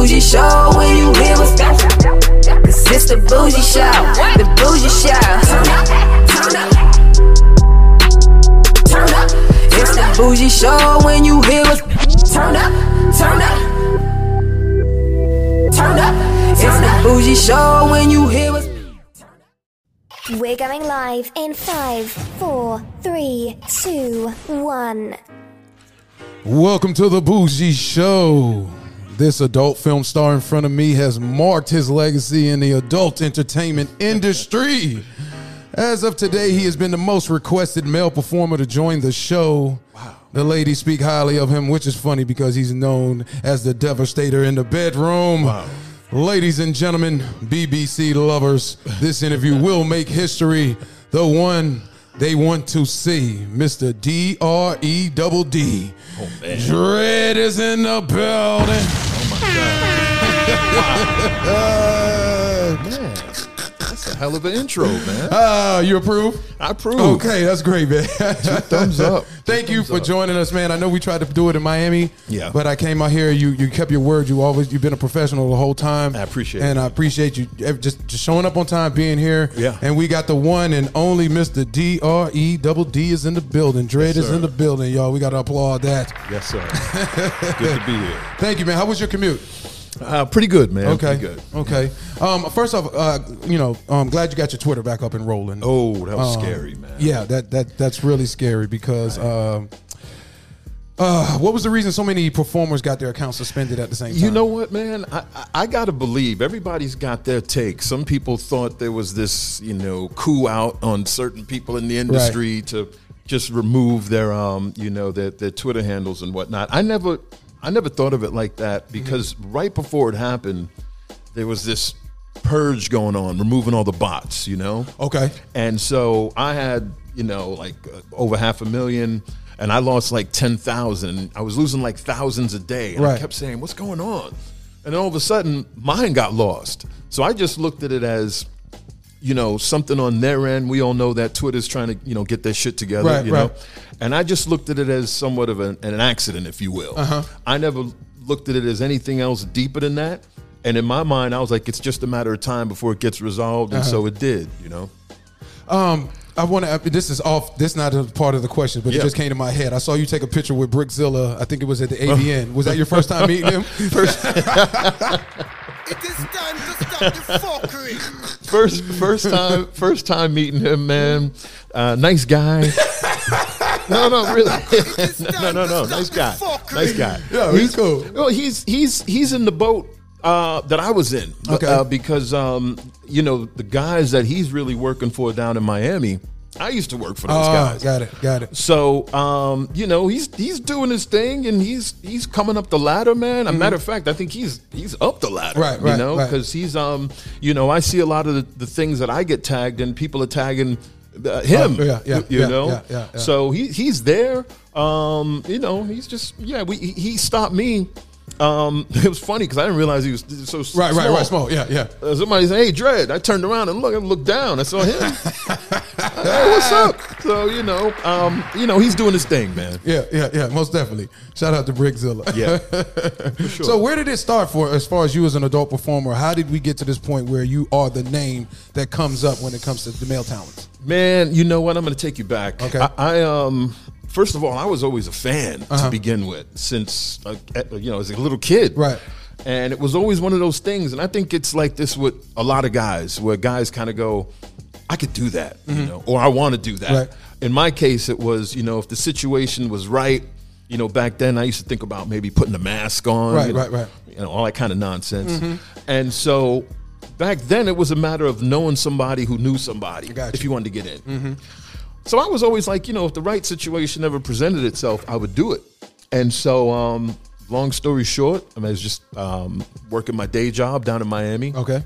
bougie show when you hear what's Cause it's the bougie show, the bougie show. Turn up, turn up. It's the bougie show when you hear what's Turn up, turn up, turn up. It's the bougie show when you hear what's We're going live in five, four, three, two, one. Welcome to the Bougie Show. This adult film star in front of me has marked his legacy in the adult entertainment industry. As of today, he has been the most requested male performer to join the show. Wow. The ladies speak highly of him, which is funny because he's known as the devastator in the bedroom. Wow. Ladies and gentlemen, BBC lovers, this interview will make history. The one they want to see, Mr. D R E double D. Oh, man. Dredd is in the building. Oh my God. man, that's a hell of an intro, man. Ah, you approve? I approve. Okay, that's great, man. thumbs up. Thank you for up. joining us, man. I know we tried to do it in Miami. Yeah. But I came out here. You you kept your word. You always you've been a professional the whole time. I appreciate and it. I appreciate you just just showing up on time, being here. Yeah. And we got the one and only Mr. D R E double D is in the building. Dredd Yes, is in the building, y'all. We got to applaud that. Yes, sir. good to be here. Thank you, man. How was your commute? Uh, pretty good, man. Okay. Pretty good. Okay. Um, first off, uh, you know, I'm glad you got your Twitter back up and rolling. Oh, that was Um, scary, man. Yeah, that that that's really scary because um, uh, what was the reason so many performers got their accounts suspended at the same time? You know what, man? I, I, I got to believe everybody's got their take. Some people thought there was this, you know, coup out on certain people in the industry to just remove their, um, you know, their, their Twitter handles and whatnot. I never, I never thought of it like that because right before it happened, there was this purge going on, removing all the bots, you know. Okay. And so I had, you know, like uh, over half a million, and I lost like 10,000. I was losing like thousands a day. And I kept saying, what's going on? And then all of a sudden, mine got lost. So I just looked at it as, you know, something on their end. We all know that Twitter's trying to, you know, get their shit together, Right, you know? Right. And I just looked at it as somewhat of an, an accident, if you will. Uh-huh. I never looked at it as anything else deeper than that. And in my mind, I was like, it's just a matter of time before it gets resolved. And Uh-huh. so it did, you know? Um, I want to. This is off. This is not a part of the question, but it just came to my head. I saw you take a picture with Brickzilla. I think it was at the AVN. Was that your first time meeting him? First. It is time to stop the fuckery. first first time first time meeting him, man. Uh, nice guy. no, no, really. no, no, no, nice guy. Nice guy. Yeah, he's cool. Well, he's he's he's in the boat uh, that I was in. Okay. Uh, because um, you know the guys that he's really working for down in Miami. I used to work for those Oh, guys. got it. Got it. So, um, you know, he's he's doing his thing and he's he's coming up the ladder, man. A matter of fact, I think he's he's up the ladder, Mm-hmm. Right, You right, know, right. because he's um, you know, I see a lot of the, the things that I get tagged and people are tagging uh, him. Oh, yeah, yeah, you, yeah, know. yeah, yeah, yeah. So he he's there. Um, you know, he's just yeah. We he he stopped me. Um, it was funny because I didn't realize he was so Right, right, small. right. Small. Yeah, yeah. Uh, somebody said, "Hey, Dredd." I turned around and look, I looked down. I saw him. hey, what's up? So you know, um, you know, he's doing his thing, man. Yeah, yeah, yeah, most definitely. Shout out to Brickzilla. Yeah, for sure. So where did it start for as far as you as an adult performer? How did we get to this point where you are the name that comes up when it comes to the male talents? Man, you know what? I'm going to take you back. Okay. I, I um, first of all, I was always a fan Uh-huh. to begin with, since uh, uh, you know, as a little kid. Right. And it was always one of those things, and I think it's like this with a lot of guys, where guys kind of go, "I could do that," you know, or "I want to do that." Mm-hmm. Right. In my case, it was, you know, if the situation was right. You know, back then I used to think about maybe putting a mask on, Right, you know, right, right. you know, all that kind of nonsense. And so back then it was a matter of knowing somebody who knew somebody Gotcha. if you wanted to get in. So I was always like, you know, if the right situation ever presented itself, I would do it. And so, um, long story short, I, mean, I was just um, working my day job down in Miami, Okay.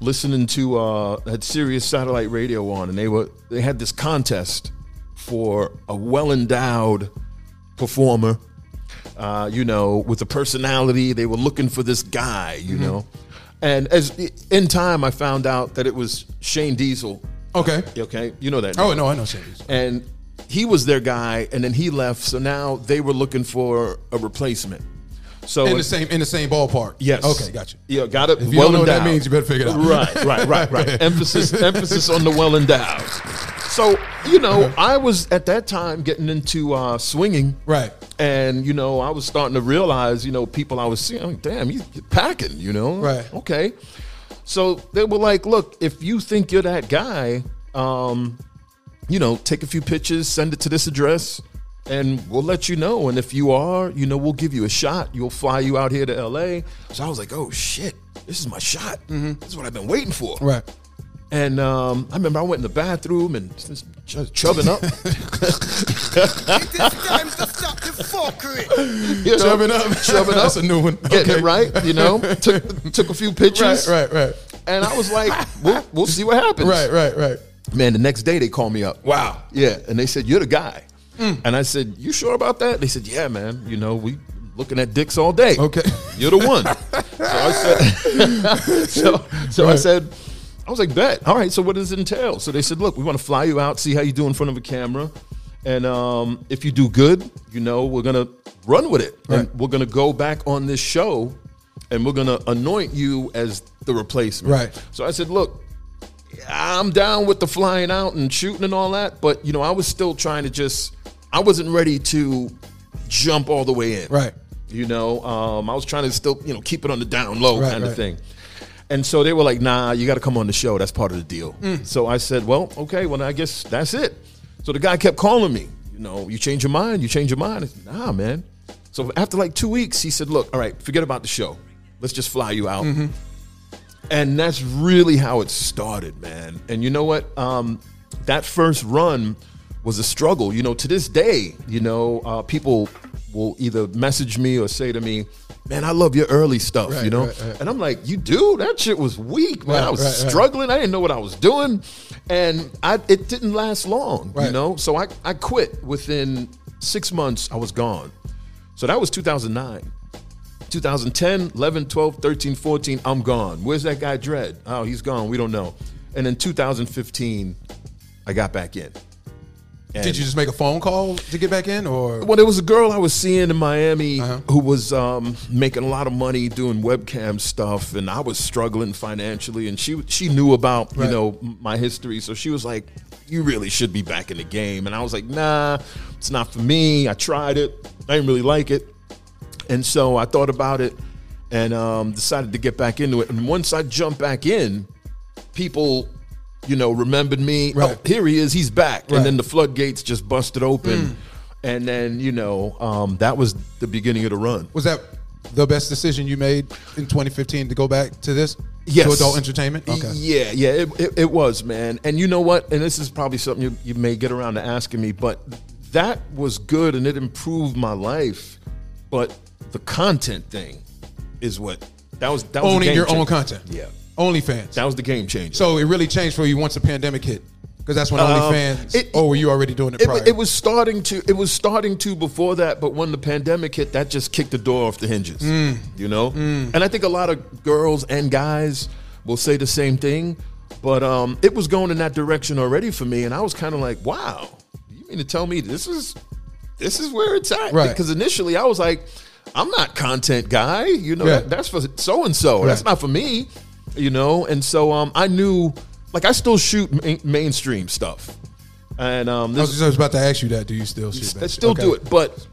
listening to uh, had Sirius satellite radio on, and they were they had this contest for a well endowed performer. Uh, you know, with a personality, they were looking for this guy. You know, and as in time, I found out that it was Shane Diesel. Okay. Okay, you know that. Oh no, I know Shady's. and he was their guy, and then he left. So now they were looking for a replacement. So in the same in the same ballpark. Yes. Okay, got you. Yeah, got it. If you well don't know what that means, you better figure it out. Right, right, right, right. emphasis, emphasis on the well endowed. So you know, I was at that time getting into uh, swinging. Right. And you know, I was starting to realize, you know, people I was seeing, I'm like, damn, you- you're packing, you know. Right. Okay. So they were like, look, if you think you're that guy, um, you know, take a few pictures, send it to this address, and we'll let you know. And if you are, you know, we'll give you a shot. You'll fly you out here to LA. So I was like, oh shit, this is my shot. This is what I've been waiting for. Mm-hmm. Right. And um, I remember I went in the bathroom and just chubbing up. It is time to stop the fuckery. you know, Chubbing up. chubbing up. That's a new one. Getting Okay. it right, you know. took took a few pictures, Right, right, right. and I was like, we'll, we'll see what happens. Right, right, right. Man, the next day they called me up. Wow. Yeah, and they said you're the guy, mm. and I said, you sure about that? They said, yeah, man. You know, we looking at dicks all day. Okay. you're the one. so I said, so so I said, I was like, bet. All right. So what does it entail? So they said, look, we want to fly you out, see how you do in front of a camera, and um, if you do good, you know, we're gonna run with it, Right. and we're gonna go back on this show, and we're gonna anoint you as the replacement. Right. So I said, look. I'm down with the flying out and shooting and all that, but you know, I was still trying to just I wasn't ready to jump all the way in. Right. You know, um, I was trying to still, you know, keep it on the down low Right, kind of thing. And so they were like, nah, you got to come on the show. That's part of the deal. Mm. So I said, well, okay, well, I guess that's it. So the guy kept calling me, you know, you change your mind, you change your mind. I said, nah, man. So after like two weeks, he said, look, all right, forget about the show. Let's just fly you out. Mm-hmm. And that's really how it started, man. And you know what? Um, that first run was a struggle. You know, to this day, you know, uh, people will either message me or say to me, "Man, I love your early stuff," Right, you know, right, right. and I'm like, "You do? That shit was weak, man. I was struggling. I didn't know what I was doing, and I it didn't last long, you know. So I I quit within six months. I was gone. So that was 2009. 2010, 11, 12, 13, 14, I'm gone. Where's that guy Dredd? Oh, he's gone. We don't know. And in 2015, I got back in. And- Did you just make a phone call to get back in, or Well, there was a girl I was seeing in Miami Uh-huh. who was um, making a lot of money doing webcam stuff, and I was struggling financially. And she she knew about Right. you know my history, so she was like, "You really should be back in the game." And I was like, "Nah, it's not for me. I tried it. I didn't really like it." And so I thought about it and um, decided to get back into it. And once I jumped back in, people, you know, remembered me. Right. Oh, here he is. He's back. Right. And then the floodgates just busted open. And then, you know, um, that was the beginning of the run. was that the best decision you made in 2015 to go back to this? Yes. To adult entertainment? Okay. Yeah, yeah, it, it, it was, man. And you know what? And this is probably something you, you may get around to asking me, but that was good and it improved my life. But the content thing is what that was. That was Owning game your changer. own content. Yeah, OnlyFans. that was the game changer. so it really changed for you once the pandemic hit. Because that's when Um, OnlyFans, it- or were you already doing it it, prior? wa- it was starting to it was starting to before that but when the pandemic hit that just kicked the door off the hinges Mm. you know and i think a lot of girls and guys will say the same thing but um, it was going in that direction already for me and i was kind of like wow you mean to tell me this is this is where it's at Right. because initially i was like i'm not content guy you know Yeah. that, that's for so and so that's not for me you know and so um, i knew like i still shoot main, mainstream stuff and um, I was, just, I was about to ask you that. Do you still shoot? I still Okay. do it, but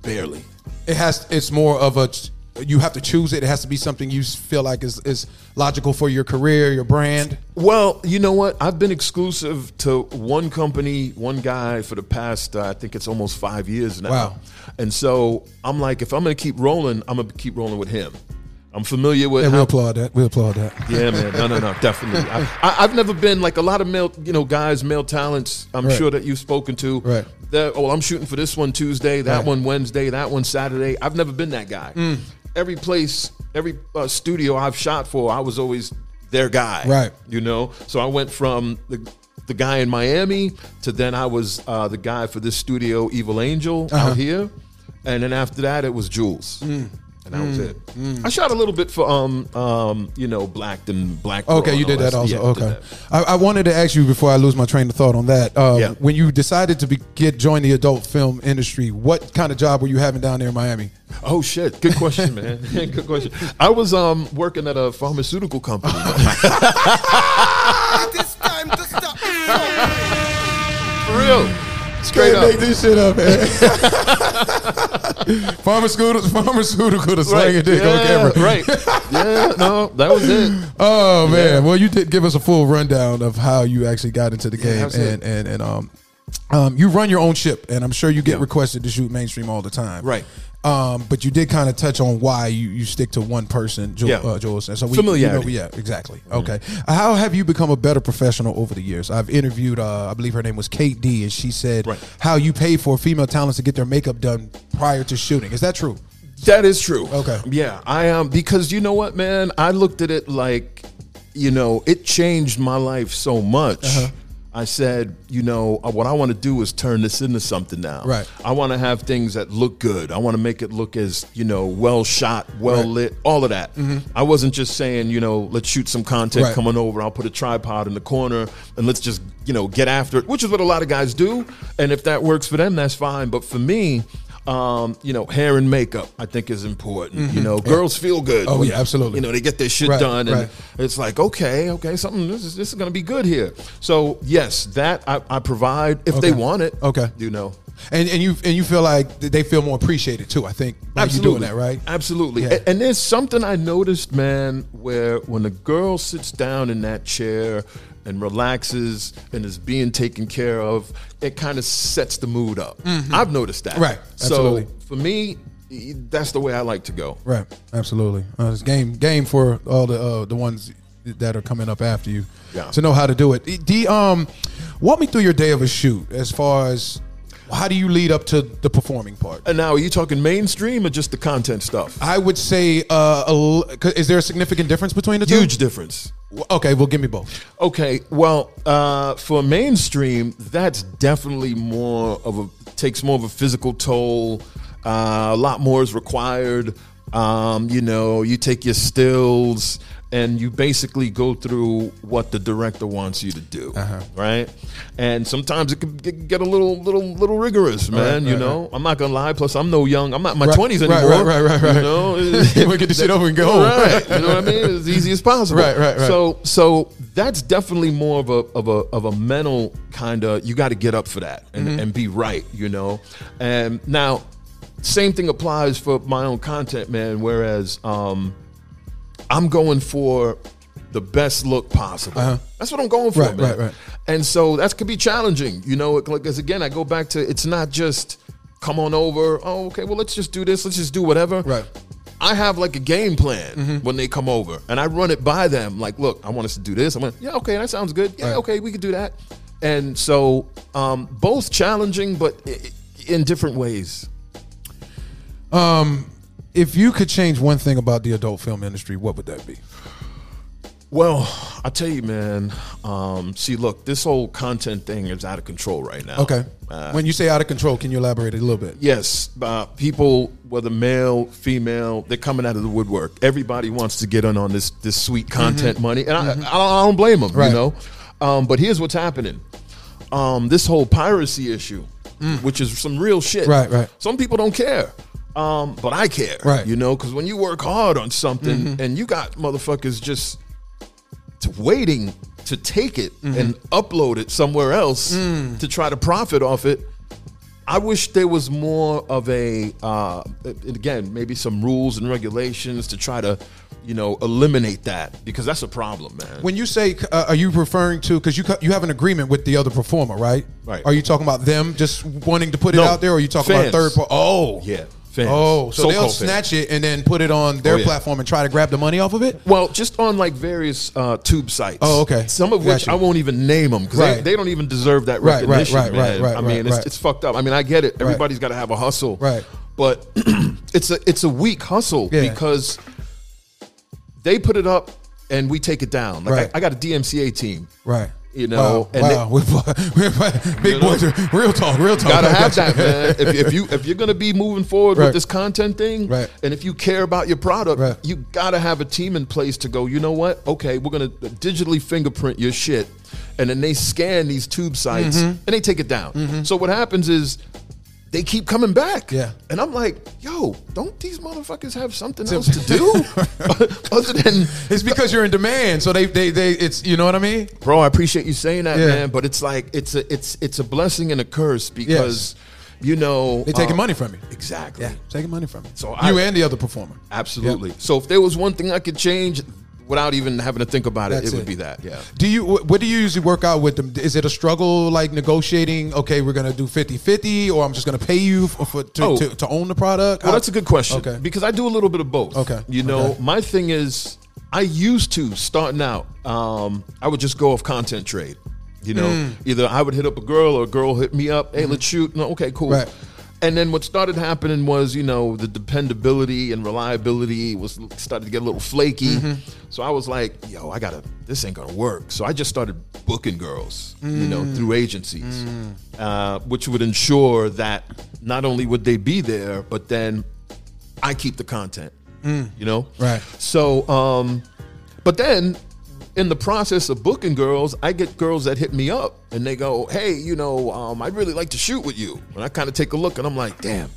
barely. It has. It's more of a. You have to choose it. It has to be something you feel like is is logical for your career, your brand. Well, you know what? I've been exclusive to one company, one guy for the past, uh, I think it's almost five years now. Wow. And so I'm like, if I'm going to keep rolling, I'm going to keep rolling with him. I'm familiar with And we applaud that. We applaud that. Yeah, man. No, no, no. Definitely. I, I've never been like a lot of male, you know, guys, male talents. I'm Right. sure that you've spoken to. Right. That, oh, I'm shooting for this one Tuesday, that Right. one Wednesday, that one Saturday. I've never been that guy. Mm. Every place, every uh, studio I've shot for, I was always their guy. Right. You know. So I went from the the guy in Miami to then I was uh, the guy for this studio, Evil Angel, Uh-huh. out here, and then after that it was Jules. Mm. And that was Mm, it. I shot a little bit for um um you know Black and Black. Okay, you did that also. Yeah, did okay, that. I, I wanted to ask you before I lose my train of thought on that. Uh, Yeah. When you decided to be, get join the adult film industry, what kind of job were you having down there in Miami? Oh shit! Good question, man. Good question. I was um working at a pharmaceutical company. It is time to stop. For real. Straight Can't make this shit up, man. pharmaceutical, pharmaceutical, the slang and dick on camera. right. Yeah, no, that was it. Oh man! Yeah. Well, you did give us a full rundown of how you actually got into the game, it. and and and um, um, you run your own ship, and I'm sure you get Yeah. requested to shoot mainstream all the time, Right. Um, but you did kind of touch on why you, you stick to one person, Joel. Yeah. uh. And so we, Familiarity. You know, yeah, exactly. Okay. How have you become a better professional over the years? I've interviewed, uh, I believe her name was Kate D, and she said Right. how you pay for female talents to get their makeup done prior to shooting. Is that true? That is true. Okay. Yeah, I am um, because you know what, man. I looked at it like, you know, it changed my life so much. Uh-huh. I said, you know, uh, what I want to do is turn this into something now. Right. I want to have things that look good. I want to make it look as, you know, well shot, well Right. Mm-hmm. lit, all of that. I wasn't just saying, you know, let's shoot some content Right. coming over. I'll put a tripod in the corner and let's just, you know, get after it, which is what a lot of guys do. And if that works for them, that's fine. But for me, um, you know, hair and makeup, I think is important. You know, girls feel good. Mm-hmm. Oh, when, yeah, absolutely. You know, they get their shit Right, done, and right. it's like, okay, okay, something this is this is going to be good here. So yes, that I, I provide if they want it. Okay. you know, And and you and you feel like they feel more appreciated too. I think by you doing that, right? Absolutely. Yeah. A- And there's something I noticed, man, where when a girl sits down in that chair and relaxes and is being taken care of, it kind of sets the mood up. I've noticed that. Mm-hmm. Right. Absolutely. So for me, that's the way I like to go. Right, absolutely. Uh, it's game game for all the uh, the ones that are coming up after you Yeah. to know how to do it. D, um, walk me through your day of a shoot as far as how do you lead up to the performing part. And now, are you talking mainstream or just the content stuff? I would say, uh, a l- is there a significant difference between the two? Huge difference. Okay, well, give me both. Okay, well, uh, for mainstream, that's definitely more of a takes more of a physical toll. Uh, a lot more is required. Um, you know, you take your stills and you basically go through what the director wants you to do, Uh-huh. right? And sometimes it can get a little, little, little rigorous, man. you right, know, I'm not gonna lie. Plus, I'm no young. I'm not my twenties right, anymore. right, right, right, right. You know, You wanna get the shit over and go. Right. You know what I mean? As easy as possible. Right, right, right. So so that's definitely more of a of a of a mental kind of you got to get up for that and, Mm-hmm. and be right, you know. And now same thing applies for my own content, man, whereas um I'm going for the best look possible. That's what I'm going for, Uh-huh. Right, man. right, right. And so that could be challenging, you know, because again, I go back to it's not just come on over, oh, okay, well, let's just do this, let's just do whatever. Right. I have like a game plan Mm-hmm. when they come over, and I run it by them. Like, look, I want us to do this. I'm like, yeah, okay, that sounds good. Yeah, Right. okay, we could do that. And so, um, both challenging, but in different ways. If you could change one thing about the adult film industry, what would that be? Well, I tell you, man. Um, see, look, this whole content thing is out of control right now. Okay. Uh, when you say out of control, can you elaborate a little bit? Yes, uh, people, whether male, female, they're coming out of the woodwork. Everybody wants to get in on this this sweet content money, and I, I, don't, I don't blame them. Mm-hmm. Right. You know, um, but here's what's happening: um, this whole piracy issue, which is some real shit. Mm. Right, right. Some people don't care. Um, but I care, Right. You know, because when you work hard on something Mm-hmm. and you got motherfuckers just waiting to take it Mm-hmm. and upload it somewhere else Mm. to try to profit off it. I wish there was more of a, uh, again, maybe some rules and regulations to try to, you know, eliminate that because that's a problem, man. When you say, uh, are you referring to because you you have an agreement with the other performer, right? Right. Are you talking about them just wanting to put it out there, or are you talking fans. about third? Par- oh, Yeah, fans. Oh, so they'll snatch it and then put it on their Oh, yeah. platform and try to grab the money off of it. well, just on like various uh, tube sites. Oh, okay. Some of which Gotcha. I won't even name them because Right. they, they don't even deserve that Right, right, recognition, right, man. right, right, I mean, right, it's, right. it's fucked up. I mean, I get it. Everybody's got to have a hustle, Right. But it's a it's a weak hustle Yeah. because they put it up and we take it down. Like Right. I, I got a DMCA team. Right. You know, wow, and wow. We're, we're, big boys, real talk, real talk. Gotta have that, man. If, if you if you're gonna be moving forward Right. with this content thing, Right. and if you care about your product, Right. you gotta have a team in place to go. You know what? Okay, we're gonna digitally fingerprint your shit, and then they scan these tube sites Mm-hmm. and they take it down. So what happens is. They keep coming back. Yeah. And I'm like, yo, don't these motherfuckers have something else to do? Other than It's because you're in demand, so they, they, they. It's you know what I mean. bro i appreciate you saying that Yeah. man but it's like it's a it's it's a blessing and a curse because you know they're taking um, money from you. exactly Yeah, taking money from you. So you I- and the other performer. absolutely so if there was one thing i could change without even having to think about it That's it would be that yeah Do you what do you usually work out with them? Is it a struggle like negotiating? Okay, we're gonna do 50-50 or I'm just gonna pay you for, for to, Oh. to, to own the product. well How- that's a good question Okay. because i do a little bit of both Okay. you know Okay. my thing is i used to starting out um i would just go off content trade you know Hmm. either i would hit up a girl or a girl hit me up hey let's shoot no okay cool Right. And then what started happening was, you know, the dependability and reliability was started to get a little flaky. Mm-hmm. So I was like, yo, I gotta, this ain't gonna work. So I just started booking girls, you Mm. know, through agencies, uh, which would ensure that not only would they be there, but then I keep the content, you know? Mm. Right. So, um, but then in the process of booking girls, I get girls that hit me up and they go, "Hey, you know, um, I'd really like to shoot with you." And I kind of take a look and I'm like, "Damn,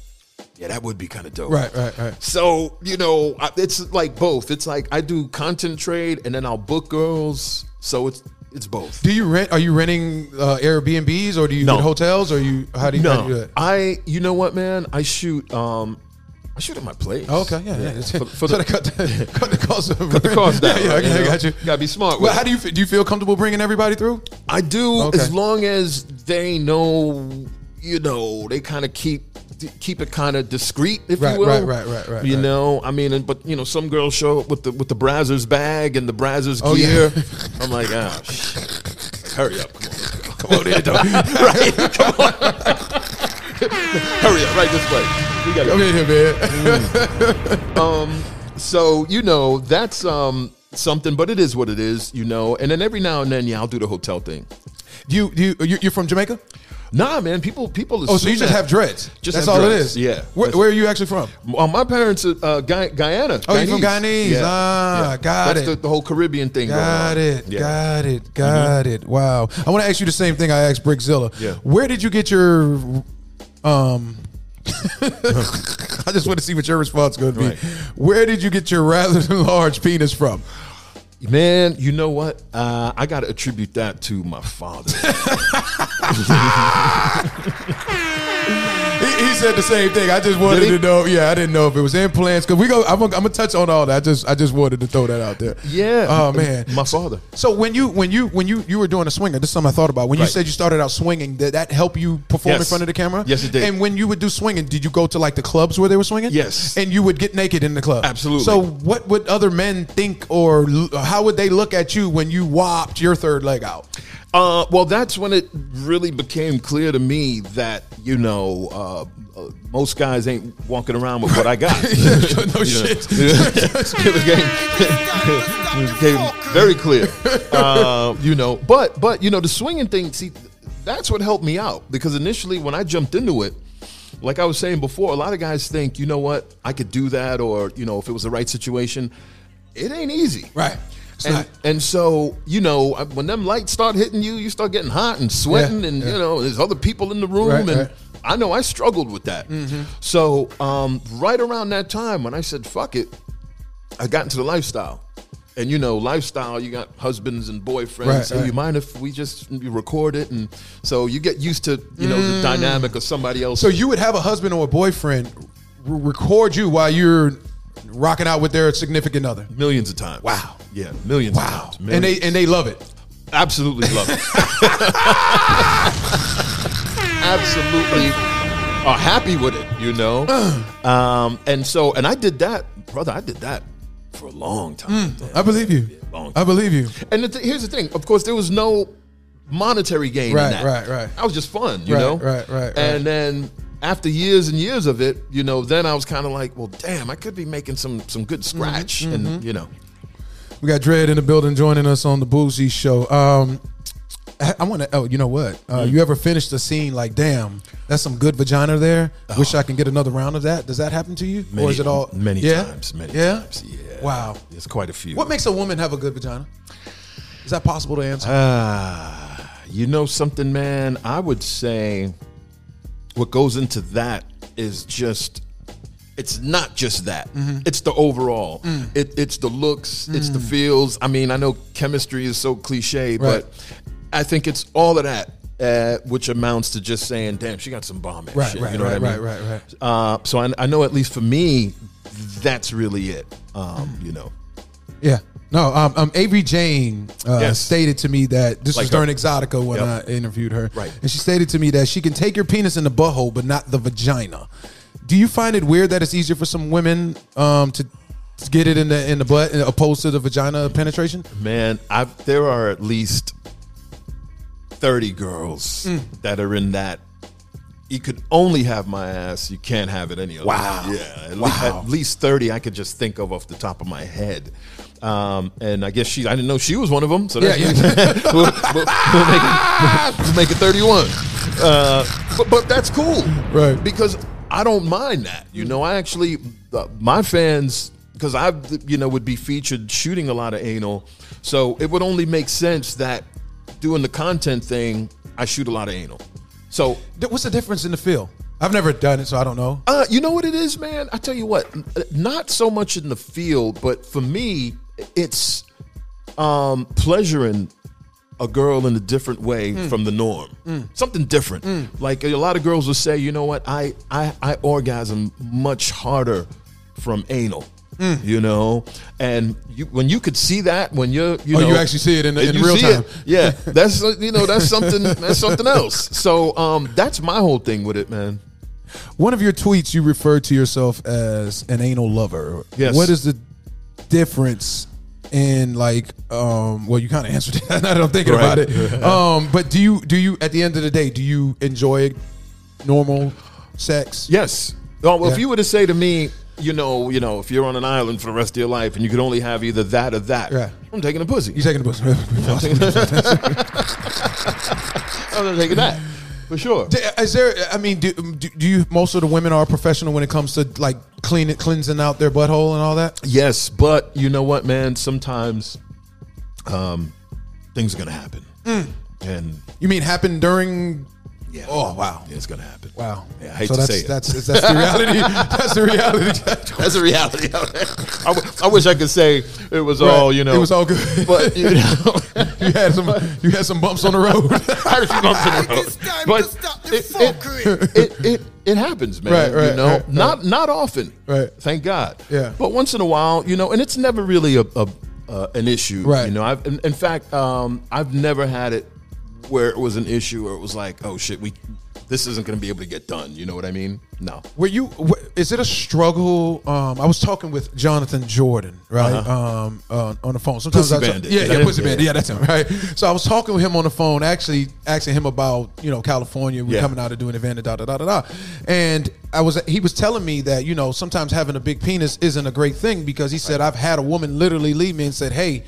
yeah, that would be kind of dope." Right, right, right. So you know, it's like both. It's like I do content trade and then I'll book girls. So it's it's both. Do you rent? Are you renting uh, Airbnbs or do you No. get hotels or you? How do you, how do you No? I. You know what, man? I shoot. Um, shoot at my place. Oh, okay, yeah, yeah. For, for so the, to cut the, cut the cost of cut the cost down. Yeah, right, okay, I know? got you. Gotta be smart. Well, how do you do? You feel comfortable bringing everybody through? I do Okay. as long as they know, you know, they kind of keep keep it kind of discreet, if Right, you will. right, right, right, right, You right. know, I mean, and- but you know, some girls show up with the with the Brazzers bag and the Brazzers Oh, yeah. gear. I'm like, ah, shit. hurry up, come on. Come on, in, right? Come on, hurry up, right this way. We got Come in here, man. Um, so you know that's um something, but it is what it is, you know. And then every now and then, yeah, I'll do the hotel thing. You you you- you're from Jamaica? Nah, man, people people. Oh, so you just have dreads? Just that's all it dreads, is. yeah. Where, where are you actually from? Well, my parents are uh, Guy- Guyana. Oh, you from Guyanese. Ah, got That's it. The, the whole Caribbean thing. Got it. Yeah. Got it. Got it. Wow. I want to ask you the same thing I asked Brickzilla. Yeah. Where did you get your um I just want to see what your response is going to be. Right. Where did you get your rather than large penis from? Man, you know what? Uh, I got to attribute that to my father. He, said the same thing. I just wanted to know. Yeah, I didn't know if it was implants. Cause we go. I'm gonna, I'm touch on all that. I just I just wanted to throw that out there. yeah. Oh man. my father. So when you when you when you you were doing a swinger, this is something I thought about. When you said you started out swinging, did that help you perform in front of the camera? Yes, it did. And when you would do swinging, did you go to like the clubs where they were swinging? Yes. And you would get naked in the club. Absolutely. So what would other men think, or how would they look at you when you whopped your third leg out? Uh, well, that's when it really became clear to me that you know uh, uh, most guys ain't walking around with what I got. no shit. it became, very clear. Uh, you know, but but you know the swinging thing. See, that's what helped me out because initially when I jumped into it. Like I was saying before, a lot of guys think, you know what, I could do that, or you know, if it was the right situation, it ain't easy. Right. And, not. and so, you know, when them lights start hitting you, you start getting hot and sweating, Yeah, and yeah. you know, there's other people in the room, Right, and right. I know I struggled with that. Mm-hmm. So, um, right around that time, when I said "fuck it," I got into the lifestyle. And you know, lifestyle, you got husbands and boyfriends. Right, hey, right. you mind if we just record it? And so you get used to, you know, the dynamic of somebody else. Mm. So you would have a husband or a boyfriend r- record you while you're rocking out with their significant other. millions of times. Wow. Yeah, millions of Wow. times. And they and they love it. Absolutely love it. Absolutely are happy with it, you know. Um, and so, and I did that, brother. I did that for a long time. man. I believe you. long I believe you. And the th- here's the thing: of course, there was no monetary gain Right, in that. right, right. That was just fun, you Right, know. right, right, right. And then after years and years of it, you know, then I was kind of like, well, damn, I could be making some some good scratch, Mm-hmm, and you know, We got Dredd in the building joining us on the Bougie Show. Um, I, I want to. Oh, you know what? Uh, Mm. You ever finished a scene like, damn, that's some good vagina there. Wish I can get another round of that. Does that happen to you, or is it all many yeah? times? Many yeah? times. Yeah. Wow. There's quite a few. What makes a woman have a good vagina? Is that possible to answer? Ah, you know something, man? I would say what goes into that is just it's not just that. Mm-hmm. It's the overall. Mm. It, it's the looks, it's the feels. I mean, I know chemistry is so cliche, Right. but I think it's all of that. Uh, which amounts to just saying, "Damn, she got some bomb ass Right, shit." right, you know right, what I mean? right, right, right. Uh, so I, I know, at least for me, that's really it. Um, you know, Yeah. No, um, um, Avery Jane uh, Yes. stated to me that this Like was during her. Exxxotica when Yep. I interviewed her. Right. And she stated to me that she can take your penis in the butthole, but not the vagina. Do you find it weird that it's easier for some women um, to, to get it in the in the butt opposed to the vagina penetration? Man, I there are at least thirty girls Mm. that are in that. You could only have my ass. You can't have it any other. Wow. way. Yeah. At, le- Wow. at least thirty. I could just think of off the top of my head. Um, and I guess she. I didn't know she was one of them. So that's Yeah, we'll, we'll, we'll make it, we'll make it thirty-one. Uh, but but that's cool, Right. Because I don't mind that. You know, I actually uh, my fans because I you know would be featured shooting a lot of anal, so it would only make sense that doing the content thing, I shoot a lot of anal. So What's the difference in the feel? I've never done it, so I don't know. uh, you know what it is, man? I tell you what, not so much in the field, but for me, it's um, pleasuring a girl in a different way mm. from the norm. Mm. Something different. Mm. Like a lot of girls will say, you know what, I I, I orgasm much harder from anal. You know, and you, when you could see that when you're, you Oh, know, you actually see it in- and in real see it, time. yeah, that's you know that's something that's something else. So um, that's my whole thing with it, man. One of your tweets, you referred to yourself as an anal lover. Yes. What is the difference in like? Um, well, you kind of answered that. now that I'm thinking Right. about it. Um, but do you do you at the end of the day do you enjoy normal sex? Yes. Oh, well, if you were to say to me, you know, you know, if you're on an island for the rest of your life and you could only have either that or that, Yeah. I'm taking a pussy. You taking the pussy? I'm taking that for sure. Uh, is there? I mean, do, um, do, do you? Most of the women are professional when it comes to like cleaning, cleansing out their butthole and all that. Yes, but you know what, man? Sometimes, um, things are gonna happen, mm. and You mean happen during? Yeah, Oh wow, yeah, it's gonna happen. wow. Yeah, I hate so to that's, say it. that's that's that's the reality. that's the reality. That's the reality. I, w- I wish I could say it was all you know. It was all good. but you know, you had some you had some bumps on the road. I had a few bumps in the road. It's time But to stop the it- it- it it it happens, man. Right, right, you know, right, right. not not often. Right. Thank God. Yeah. But once in a while, you know, and it's never really a, a uh, an issue. Right. You know, I've in, in fact, um, I've never had it where it was an issue or it was like, oh shit, we this isn't going to be able to get done. You know what I mean? No. Were you? Is it a struggle? Um, I was talking with Jonathan Jordan, right, um, uh, on the phone. Sometimes Uh-huh. Pussy I talk- Bandit. yeah, yeah, pussy bandit. Yeah, that's him, right. So I was talking with him on the phone, actually asking him about you know California. We're Yeah. coming out to do an event, da da da da da. And I was he was telling me that you know sometimes having a big penis isn't a great thing because he said I've had a woman literally leave me and said, hey.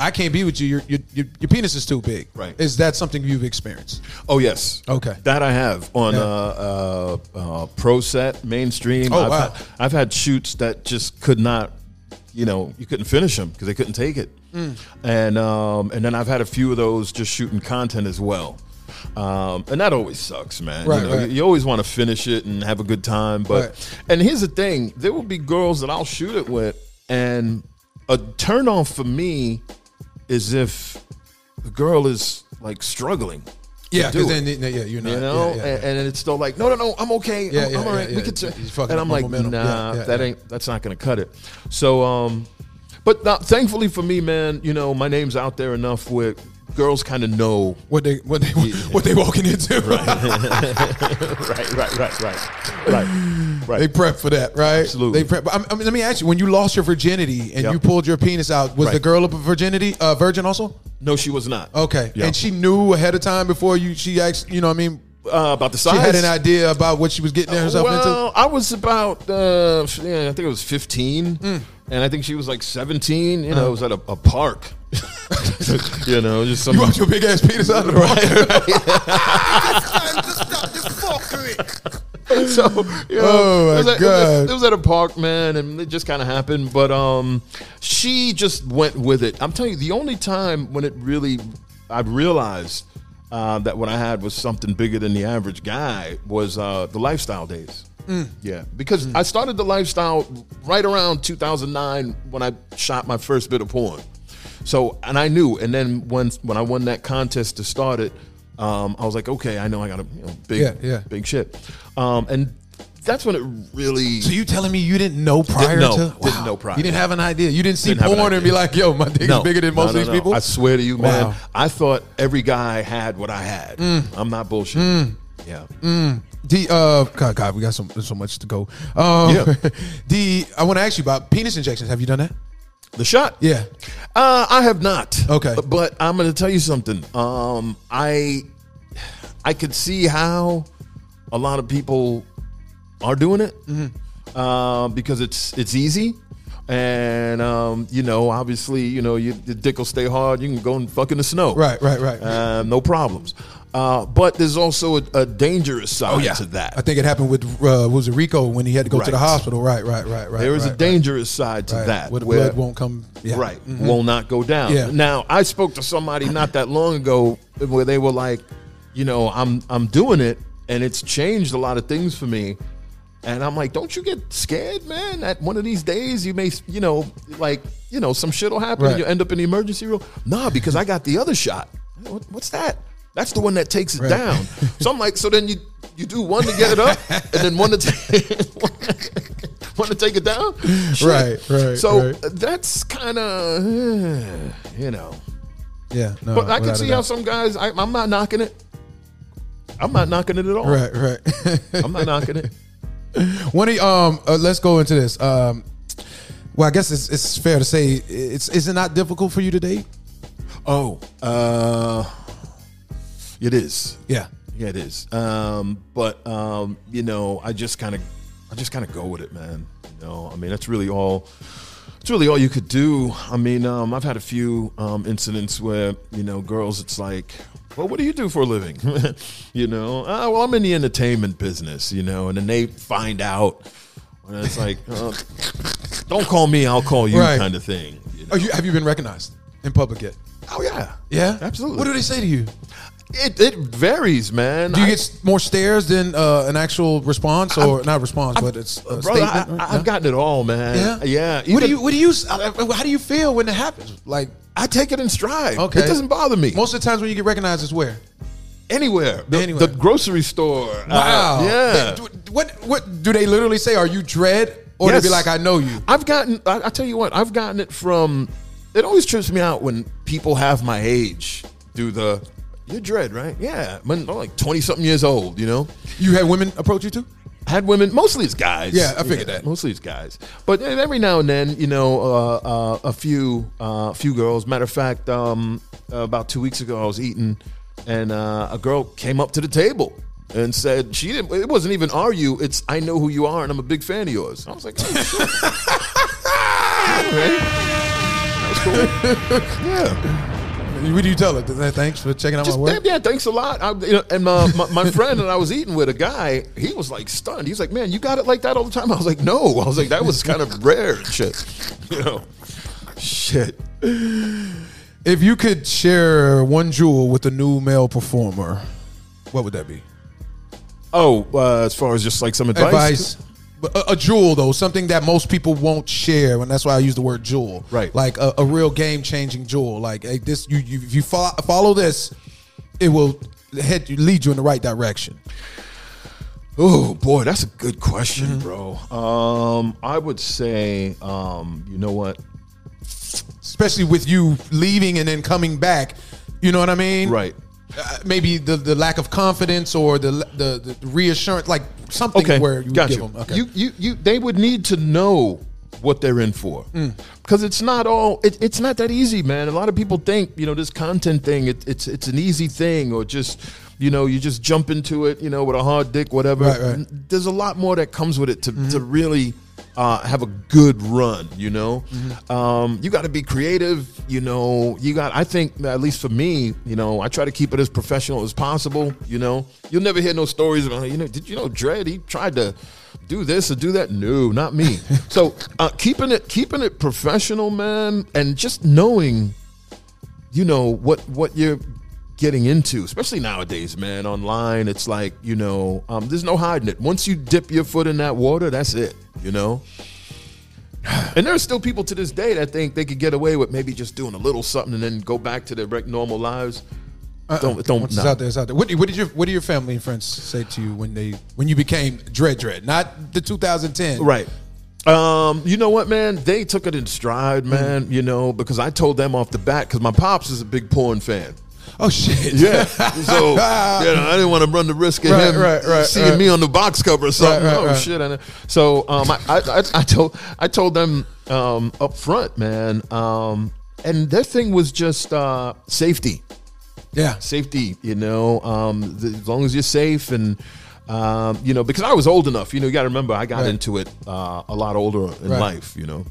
I can't be with you. Your, your your your penis is too big. Right. Is that something you've experienced? Oh yes. Okay. That I have on Yeah. uh, uh, uh, pro set mainstream. Oh, I've wow. Had, I've had shoots that just could not, you know, you couldn't finish them because they couldn't take it. Mm. And um, and then I've had a few of those just shooting content as well. Um, and that always sucks, man. Right, you, know, right. you always want to finish it and have a good time, but Right. and here's the thing: there will be girls that I'll shoot it with, and a turn off for me is if the girl is like struggling. Yeah, because then yeah, you're not. you know, yeah, yeah, and, and it's still like, no, no, no, I'm okay. Yeah, I'm, yeah, I'm all right. we could, He's and I'm like, momentum. nah, that ain't, that's not gonna cut it. So, um, but not, thankfully for me, man, you know, my name's out there enough where girls kind of know. what they what they what they walking into. right, right, right, right, right, right. They prep for that, right? Absolutely. They prep. I mean, let me ask you: When you lost your virginity and Yep. you pulled your penis out, was Right. the girl a virginity uh, virgin also? No, she was not. Okay, Yeah. and she knew ahead of time before you. She asked, you know, what I mean, uh, about the size. she had an idea about what she was getting herself into? well, I was about, uh, yeah, I think it was 15, Hmm. and I think she was like 17. You know, Uh-huh. it was at a, a park. you know, just some You brought your big ass penis out of the right. To stop the fuckery. so you know, Oh, my it, was at, it was- God. it was at a park, man, and it just kind of happened. But um, she just went with it. I'm telling you, the only time when it really, I realized uh, that what I had was something bigger than the average guy was uh, the lifestyle days. Mm. Yeah, because I started the lifestyle right around 2009 when I shot my first bit of porn. So, and I knew, and then when when I won that contest to start it, um, I was like, okay, I know I got a you know, big, Yeah, yeah. big shit. Um, and that's when it really. So you telling me you didn't know prior know. to? Didn't know prior. You didn't have an idea. You didn't see Didn't have an porn and be like, "Yo, my dick is bigger than most No, of these no. people." I swear to you, man. Wow. I thought every guy had what I had. Mm. I'm not bullshit. Yeah. D, uh, God, God, we got so so much to go. Um, Yeah. D, I want to ask you about penis injections. Have you done that? The shot. Yeah. Uh, I have not. Okay. But I'm going to tell you something. Um, I I could see how a lot of people are doing it Mm-hmm. uh, because it's it's easy. And um, you know, obviously, you know, you, your dick will stay hard. You can go and fuck in the snow, Right, right, right. Um, no problems. Uh, but there's also a, a dangerous side to that. Oh, I think it happened with uh, was it Rico when he had to go to the hospital. Right, right, right, right. there is right, a dangerous side to right, right. that where the where- blood won't come. Yeah. Right. Will not go down. Yeah. Now, I spoke to somebody not that long ago where they were like, you know, I'm I'm doing it and it's changed a lot of things for me. And I'm like, don't you get scared, man? That one of these days you may, you know, like, you know, some shit will happen Right. and you end up in the emergency room. Nah, because I got the other shot. What, what's that? That's the one that takes it Right. down. So I'm like, so then you you do one to get it up, and then one to take one to take it down. Shit. Right, right, So right. that's kind of, you know. Yeah. No, But I can see how some guys. I, I'm not knocking it. I'm not knocking it at all. Right, right. I'm not knocking it. One of um, uh, let's go into this. Um, well, I guess it's, it's fair to say it's is it not difficult for you to date? Oh, uh, it is. Yeah. Yeah, it is. Um, but um, you know, I just kind of, I just kind of go with it, man. You know, I mean, that's really all. It's really all you could do. I mean, um, I've had a few um, incidents where you know, girls. It's like, well, what do you do for a living? you know, uh, well, I'm in the entertainment business. You know, and then they find out, and it's like, uh, don't call me, I'll call you, Right. kind of thing. you know? Are you have you been recognized in public yet? Oh yeah, Yeah, absolutely. What do they say to you? It, it varies, man. Do you I- get more stares than uh, an actual response, or not response, but it's a Brother, statement? I, have gotten it all, man. Yeah, yeah. What do you? What do you? uh, How do you feel when it happens? Like I take it in stride. Okay. It doesn't bother me. most of the times when you get recognized, is where? anywhere. The, Anywhere. the grocery store. Uh, Wow. yeah. They- do- what? What do they literally say? Are you Dredd, or Yes. they be like, I know you? I've gotten. I, I tell you what. I've gotten it from. It always trips me out when people have my age do the. You're Dredd, right? Yeah, when I'm like twenty something years old. You know. You had women approach you too? had women mostly it's guys Yeah, I figured that. mostly it's guys but every now and then you know uh, uh, a few uh, few girls matter of fact um, about two weeks ago i was eating and uh, a girl came up to the table and said she didn't it wasn't even are you it's i know who you are and i'm a big fan of yours i was like oh, shit. All right. that was cool yeah What do you tell her? Thanks for checking out just, my work. yeah, thanks a lot. I, you know, and uh, my, my friend and I was eating with, a guy, he was like stunned. He's like, "Man, you got it like that all the time." I was like, "No." I was like, "That was kind of rare shit." You know, shit. If you could share one jewel with a new male performer, what would that be? Oh, uh, as far as just like some advice, Advice. But A, a jewel though, something that most people won't share, and that's why I use the word jewel. Right. Like a, a real game changing jewel. Like hey, this, you, you if you follow, follow this, it will head lead you in the right direction. Oh boy, that's a good question, Mm-hmm. bro. Um, I would say, um, you know what? Especially with you leaving and then coming back. You know what I mean? Right. Uh, maybe the, the lack of confidence or the the, the reassurance, like something Okay, where you got give you. them. Okay. You, you, you. They would need to know what they're in for, Mm. because it's not all. It, it's not that easy, man. A lot of people think you know this content thing. It, it's it's an easy thing, or just you know you just jump into it, you know, with a hard dick, whatever. Right, right. There's a lot more that comes with it to to really uh, have a good run. You know, um, you got to be creative. You know, you got. I think at least for me, you know, I try to keep it as professional as possible. You know, you'll never hear no stories about. You know, did you know Dredd? He tried to do this or do that. No, not me. so uh, keeping it keeping it professional, man, and just knowing you know what what you're getting into especially nowadays man online it's like you know um, there's no hiding it once you dip your foot in that water that's it you know and there are still people to this day that think they could get away with maybe just doing a little something and then go back to their normal lives don't don't Once nah. it's out there, it's out there. What, did- what did your What did your family and friends say to you when they when you became Dredd Dredd? Not the 2010, Right. Um, you know what, man? They took it in stride, Mm. man. You know, because I told them off the bat because my pops is a big porn fan. Oh shit! Yeah. So know, I didn't want to run the risk of Right, him right, right, seeing me on the box cover or something. Oh shit! I know. So um, I, I, I, told I told them um, up front, man. Um, and their thing was just uh, safety, yeah. safety. You know, um, the, as long as you're safe and. Um, you know, because I was old enough, you know, you got to remember I got into it uh, a lot older in life, you know.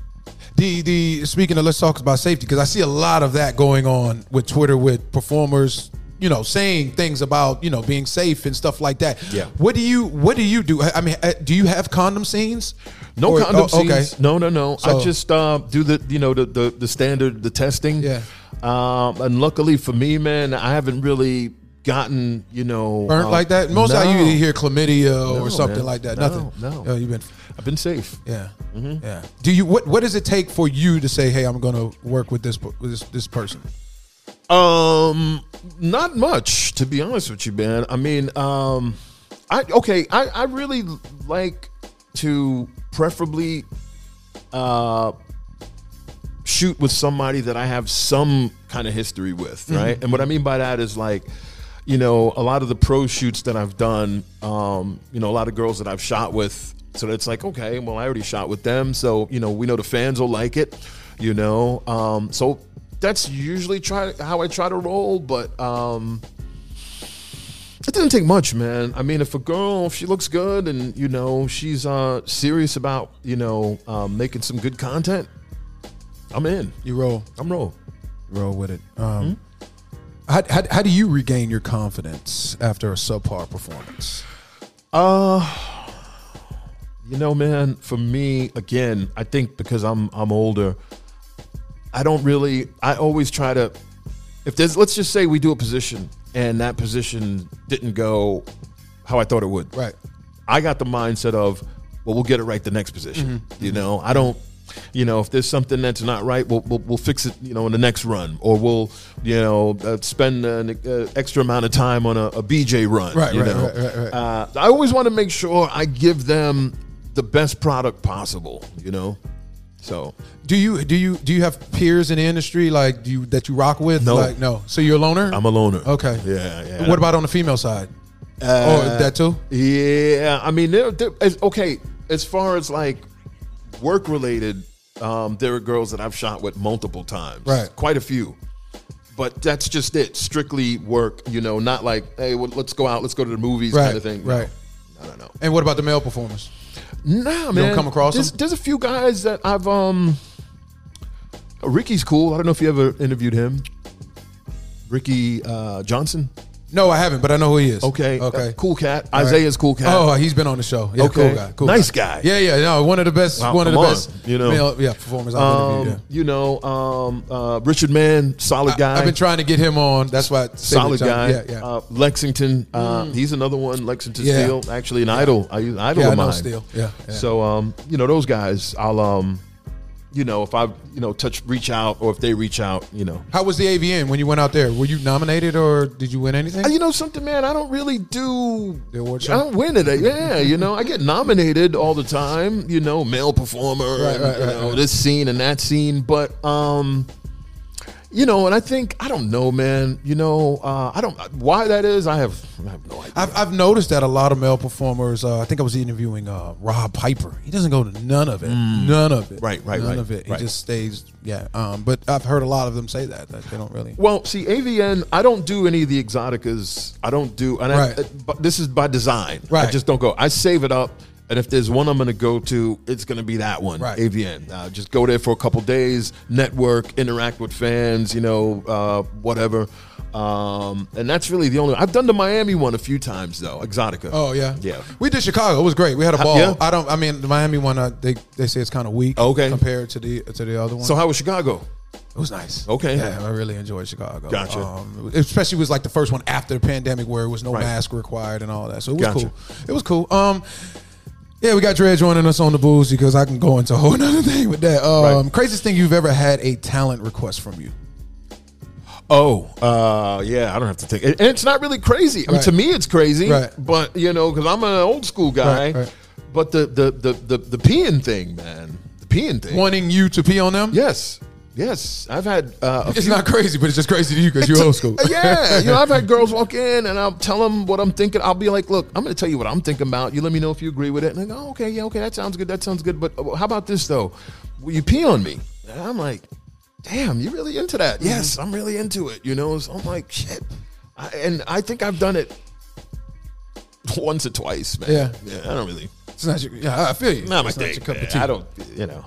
The the speaking of let's talk about safety because I see a lot of that going on with Twitter with performers, you know, saying things about you know being safe and stuff like that. Yeah. What do you What do you do? I mean, uh, do you have condom scenes? No Or- condom oh, okay. scenes. No, no, no. So- I just uh, do the you know the, the the standard the testing. Yeah. Um, and luckily for me, man, I haven't really gotten you know Burnt uh, like that. Most no. I usually hear chlamydia No, or something man. like that. No, Nothing. no. Oh, you've been. I've been safe. Yeah. Mm-hmm. Yeah. Do you what What does it take for you to say, "Hey, I'm going to work with this with this, this person"? Um, not much to be honest with you, man. I mean, um, I okay. I I really like to preferably uh shoot with somebody that I have some kind of history with, right? And what I mean by that is like, you know, a lot of the pro shoots that I've done, um, you know, a lot of girls that I've shot with. So it's like, okay, well, I already shot with them, so you know, we know the fans will like it, you know. Um, so that's usually try how I try to roll, but um, it doesn't take much, man. I mean, if a girl, if she looks good and you know she's uh, serious about you know um, making some good content, I'm in. You roll. I'm roll. roll with it. Hmm? Um, how, how, how do you regain your confidence after a subpar performance? Uh you know, man, for me, again, I think because I'm I'm older, I don't really I always try to if there's let's just say we do a position and that position didn't go how I thought it would. Right. I got the mindset of, well, we'll get it right the next position. You know, I don't, you know, if there's something that's not right, we'll, we'll, we'll fix it, you know, in the next run, or we'll, you know, uh, spend an uh, extra amount of time on a, a BJ run. Right, you right, know? right, right, right. Uh, I always want to make sure I give them the best product possible. You know, so Do you do you do you have peers in the industry like do you that you rock with? No. Like no. So you're a loner? I'm a loner. Okay. Yeah, yeah. What about on the female side? Uh, oh, that too? Yeah, I mean, there, as, okay. As far as like work related, um, there are girls that I've shot with multiple times, Right. Quite a few, but that's just it. Strictly work, you know, not like, hey, well, let's go out, let's go to the movies, Right, kind of thing. No. right. I don't know. And what about the male performers? Nah, man. Don't come across there's, them? there's a few guys that I've um. Ricky's cool. I don't know if you ever interviewed him. Ricky uh, Johnson. No, I haven't, but I know who he is. Okay. Okay. Uh, cool cat. All. Isaiah's cool cat. Oh, he's been on the show. Yeah, Okay. cool guy. Cool Nice guy. Yeah, yeah. No, one of the best. Wow, one of the on, best. you know. male, yeah, performers I've Um. Yeah. You know, um, uh, Richard Mann, solid guy. I've been trying to get him on. That's why. Solid guy. Yeah, yeah. Uh, Lexington. Uh, He's another one. Lexington Yeah. Steel. Actually, an idol. I use idol Yeah, I of mine. Steel. Yeah, yeah. So, um, you know, those guys. I'll, um, you know, if I, you know, touch, reach out, or if they reach out, you know. How was the AVN when you went out there? Were you nominated or did you win anything? Uh, You know something, man. I don't really do. The award I don't win it. Yeah, you know, I get nominated all the time. You know, male performer. Right, and, right, you right, know, this scene and that scene, but um, you know, and I think I don't know, man. You know, uh, I don't why that is. I have I have no idea. I've, I've noticed that a lot of male performers. Uh, I think I was interviewing uh, Rob Piper. He doesn't go to none of it. None of it. Mm. Right, right, None right, of it. right. He just stays. Yeah. Um, but I've heard a lot of them say that that they don't really. Well, see, AVN, I don't do any of the Exxxoticas. I don't do, and Right. I, but this is by design. Right. I Right. just don't go. I save it up, And if there's one I'm going to go to, it's going to be that one, Right. AVN. Uh, just go there for a couple days, network, interact with fans, you know, uh, whatever. Um, and that's really the only. I've done the Miami one a few times though, Exxxotica. Oh yeah, yeah. We did Chicago. It was great. We had a ball. yeah? I don't. I mean, the Miami one. Uh, they they say it's kind of weak. Okay. Compared to the to the other one. So how was Chicago? it was nice. Okay. Yeah, I really enjoyed Chicago. Gotcha. Um, especially was like the first one after the pandemic where it was no Right. mask required and all that. So it was Gotcha. cool. It was cool. Um. Yeah, we got Dredd joining us on the Bougie because I can go into a whole other thing with that. Um, Right. Craziest thing you've ever had a talent request from you? Oh, uh, yeah, I don't have to take it. And it's not really crazy. I mean, Right. to me, it's crazy. Right. But, you know, because I'm an old school guy. But the, the, the, the, the peeing thing, man, the peeing thing. Wanting you to pee on them? Yes. Yes. I've had. Uh, It's few- not crazy, but it's just crazy to you because you're old school. yeah, you know, I've had girls walk in and I'll tell them what I'm thinking. I'll be like, "Look, I'm going to tell you what I'm thinking about. You let me know if you agree with it." And they go, oh, "Okay, yeah, okay, that sounds good. That sounds good." But uh, how about this though? Will you pee on me? And I'm like, "Damn, you really into that?" Mm-hmm. Yes, I'm really into it. You know, so I'm like, "Shit," I, and I think I've done it once or twice, man. Yeah. yeah. I don't really. It's not your, yeah, I feel you. Not my It's not thing. your cup of tea. I don't. You know.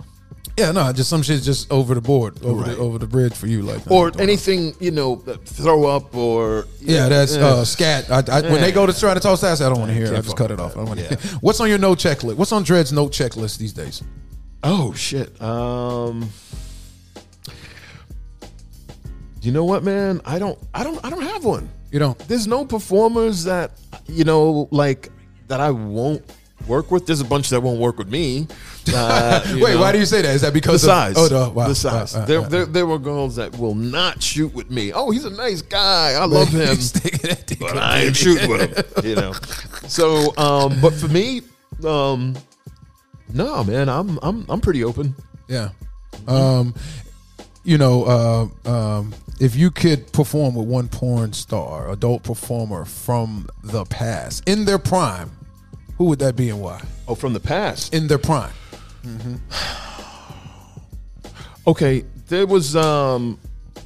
Yeah, no, just some shit's just over the board, over Right. the over the bridge for you, like Or uh, anything, you know, throw up or Yeah, that's uh, scat. I, I, When they go to try to talk stats, I don't want to hear it. I just cut it off. I don't want to. hear What's on your note checklist? What's on Dredd's note checklist these days? Oh shit. Um You know what, man? I don't I don't I don't have one. You don't. There's no performers that you know like that I won't work with. There's a bunch that won't work with me. Uh, Wait, know. why do you say that? Is that because the size? Of, oh, the, wow, the size. wow, wow, there, there, there were girls that will not shoot with me. Oh, he's a nice guy. I love him. Sticking that dick but I ain't shooting with him. You know. So, um, but for me, um, no, man, I'm I'm I'm pretty open. Yeah. Um, you know, uh, um, if you could perform with one porn star, adult performer from the past in their prime, who would that be and why? Oh, from the past. In their prime. Okay, there was um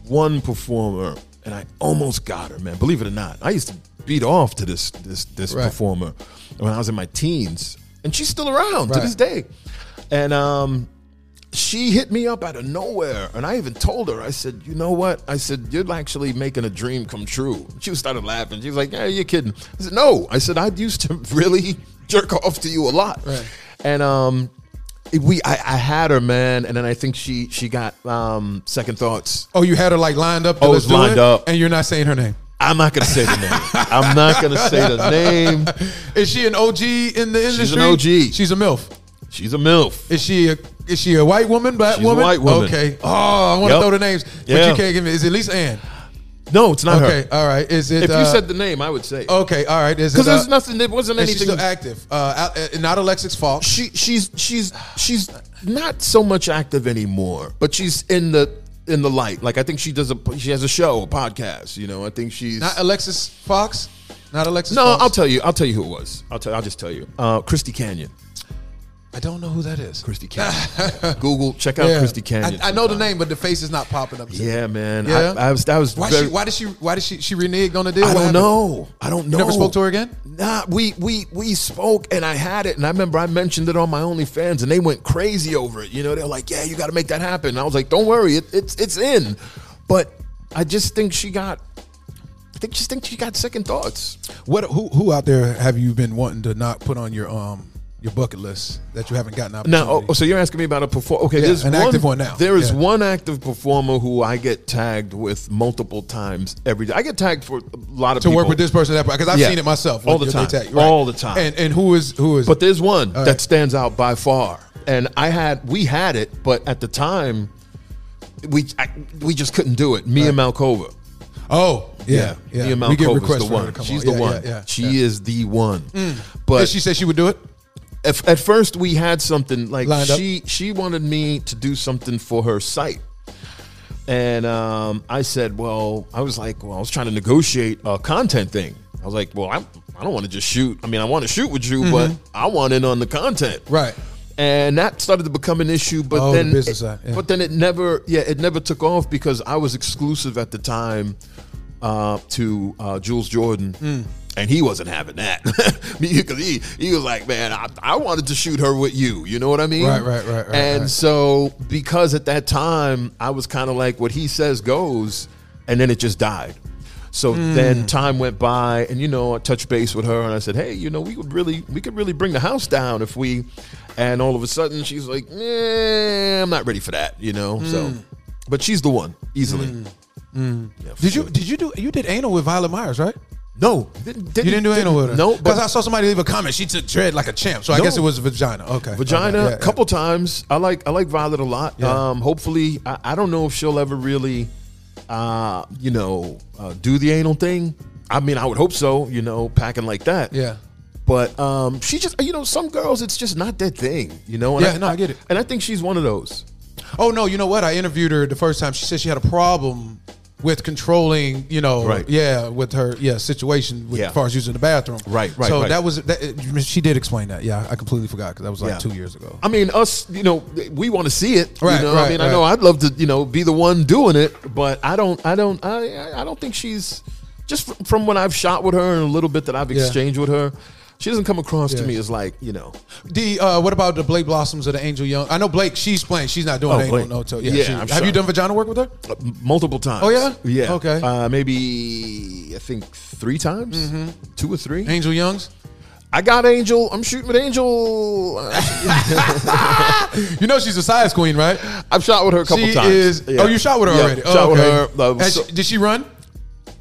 one performer, and I almost got her, man. Believe it or not, I used to beat off to this this this Right. performer when I was in my teens, and she's still around to this day. And um, she hit me up out of nowhere, and I even told her, I said, "You know what?" I said, "You're actually making a dream come true." She started laughing. She was like, "Yeah, you're kidding." I said, "No." I said, "I used to really jerk off to you a lot," Right. and um we I, I had her man and then i think she she got um second thoughts Oh, you had her like lined up. Oh, it's lined it, up. and you're not saying her name. i'm not gonna say the name i'm not gonna say the name Is she an OG in the industry? She's an OG. She's a milf. she's a milf Is she a is she a white woman, black She's a woman? white woman. Okay. Oh, I want to Yep. throw the names, but Yeah. you can't give me. Is it Lisa Ann? no it's not Okay. her All right. Is it? if you uh, said the name i would say Okay. All right. Is it? because there's uh, nothing there wasn't anything still active. Uh, Al- uh, not Alexis Fawx. she she's she's she's not so much active anymore but she's in the in the light like i think she does a she has a show a podcast you know i think she's Not Alexis Fawx. Not Alexis. no Fox? i'll tell you i'll tell you who it was i'll tell i'll just tell you uh christy canyon I don't know who that is. Christy Canyon. Google, check out Christy Canyon. I, I know the name, but the face is not popping up. to me. Yeah, man. Yeah? I, I was. That was. Why very, she? Why did she? Why did she? She reneged on the deal. I don't know. I don't know. You never spoke to her again. Nah, we we we spoke and I had it, and I remember I mentioned it on my OnlyFans, and they went crazy over it. You know, they're like, "Yeah, you got to make that happen." And I was like, "Don't worry, it, it's it's in," but I just think she got. I think just think she got second thoughts. What? Who? Who out there have you been wanting to not put on your um your bucket list that you haven't gotten Now, oh, oh, so you're asking me about a performer? Okay, Yeah, there's an one, active one now. There is Yeah. one active performer who I get tagged with multiple times every day. I get tagged for a lot of to people. work with this person that because I've Yeah. seen it myself All the time. tag- All the time. And and who is who is? But there's one All that stands out by far, and I had we had it, but at the time, we I, we just couldn't do it. Mia Malkova. oh yeah, yeah. Mia we get Malkova's the one. She's the one. She is the one. Mm. But she said she would do it. At, at first we had something like Lined up? she she wanted me to do something for her site and um, i said well i was like well i was trying to negotiate a content thing i was like well I'm, i don't want to just shoot i mean i want to shoot with you but i want in on the content Mm-hmm. Right. and that started to become an issue but Oh, the then business it- side, yeah. but then it never yeah it never took off because i was exclusive at the time uh, to uh, Jules Jordan, And he wasn't having that because he he was like, man, I, I wanted to shoot her with you. You know what I mean? Right, right, right, right, And right. so because at that time I was kind of like, what he says goes, and then it just died. So Hmm. then time went by, and you know, I touched base with her, and I said, "Hey, you know, we could really, we could really bring the house down if we." And all of a sudden, she's like, "Eh, I'm not ready for that," you know. So, Hmm. but she's the one easily. Yeah, for Did you did you do you did anal with Violet Myers, right? No, didn't, You didn't do anal with her. No, because I saw somebody leave a comment. She took Dredd like a champ, so I No. guess it was vagina. Okay, vagina Okay, yeah, a couple times. I like I like Violet a lot. Yeah. Um, hopefully, I, I don't know if she'll ever really, uh, you know, uh, do the anal thing. I mean, I would hope so. You know, packing like that. Yeah. yeah. But um, she just, you know, some girls, it's just not that thing. You know. And Yeah, no, I get it. And I think she's one of those. Oh no, you know what? I interviewed her the first time. She said she had a problem with controlling, you know, Right. yeah, with her, yeah, situation with, Yeah. as far as using the bathroom. Right, right, So right. that was that. She did explain that. Yeah, I completely forgot because that was like Yeah. two years ago. I mean, us, you know, we want to see it. Right, you know, right, I mean, I know. I'd love to, you know, be the one doing it, but I don't, I don't, I, I- I don't think she's just from when I've shot with her and a little bit that I've Yeah. exchanged with her. She doesn't come across to me as like, you know, The uh, what about the Blake Blossoms of the Angel Young? I know Blake. She's playing. She's not doing Oh, anal Blake. no toe. Yeah. Yeah, she- I'm have you done vagina work with her? uh, multiple times. Oh, yeah? yeah, Okay. Uh, maybe I think three times, Mm-hmm. two or three. Angel Youngs. I got Angel. I'm shooting with Angel. You know she's a size queen, right? I've shot with her a couple she times. is. Yeah. Oh, you shot with her Yeah, already. Oh, shot with okay. her. uh, Has so- she- did she run?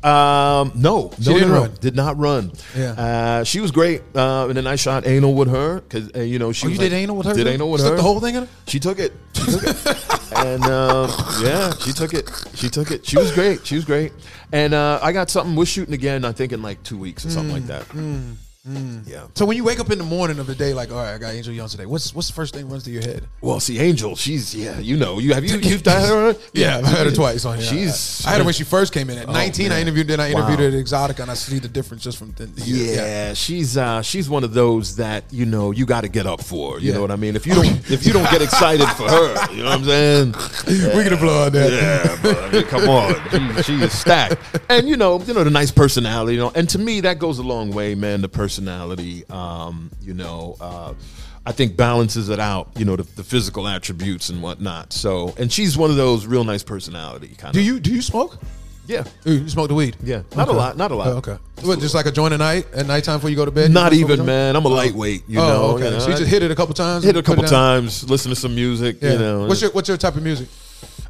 Um, no, She no, didn't no, no. run. Did not run. Yeah. uh, she was great. Uh, and then I shot anal with her because uh, you know she. Oh, you did like- anal with her? Did anal with Stuck her. The whole thing. She took it. She took it. and um, yeah, she took it. She took it. She was great. She was great. And uh, I got something. We're shooting again. I think in like two weeks or something like that. Mm, Yeah. So when you wake up in the morning of the day, like, all right, I got Angel Young today. What's what's the first thing runs through your head? Well, see, Angel, she's yeah. You know, you have you you've done her? Yeah, I've had her twice on here. She's I had her when she first came in at 19. I man. interviewed then I interviewed Wow. her at Exxxotica, and I see the difference just from the, the Yeah, she's uh, she's one of those that you know you got to get up for. You Yeah. know what I mean? If you don't if you don't get excited for her, you know what I'm saying? We're gonna blow on that. Yeah, but I mean, come on, she, she is stacked, and you know, you know the nice personality, you know, and to me that goes a long way, man. The personality, um, you know, uh, I think balances it out, you know, the, the physical attributes and whatnot. So, and she's one of those real nice personality kind of. Do you do you smoke? Yeah, You smoke the weed? yeah, not a lot, not a lot. Oh, okay. What, just like a joint at night, at nighttime before you go to bed? Not You smoke a even, man. I'm a lightweight, you oh, know. okay. you know, so you just hit it a couple times. hit it a couple down? times, listen to some music, Yeah. you know. What's your what's your type of music?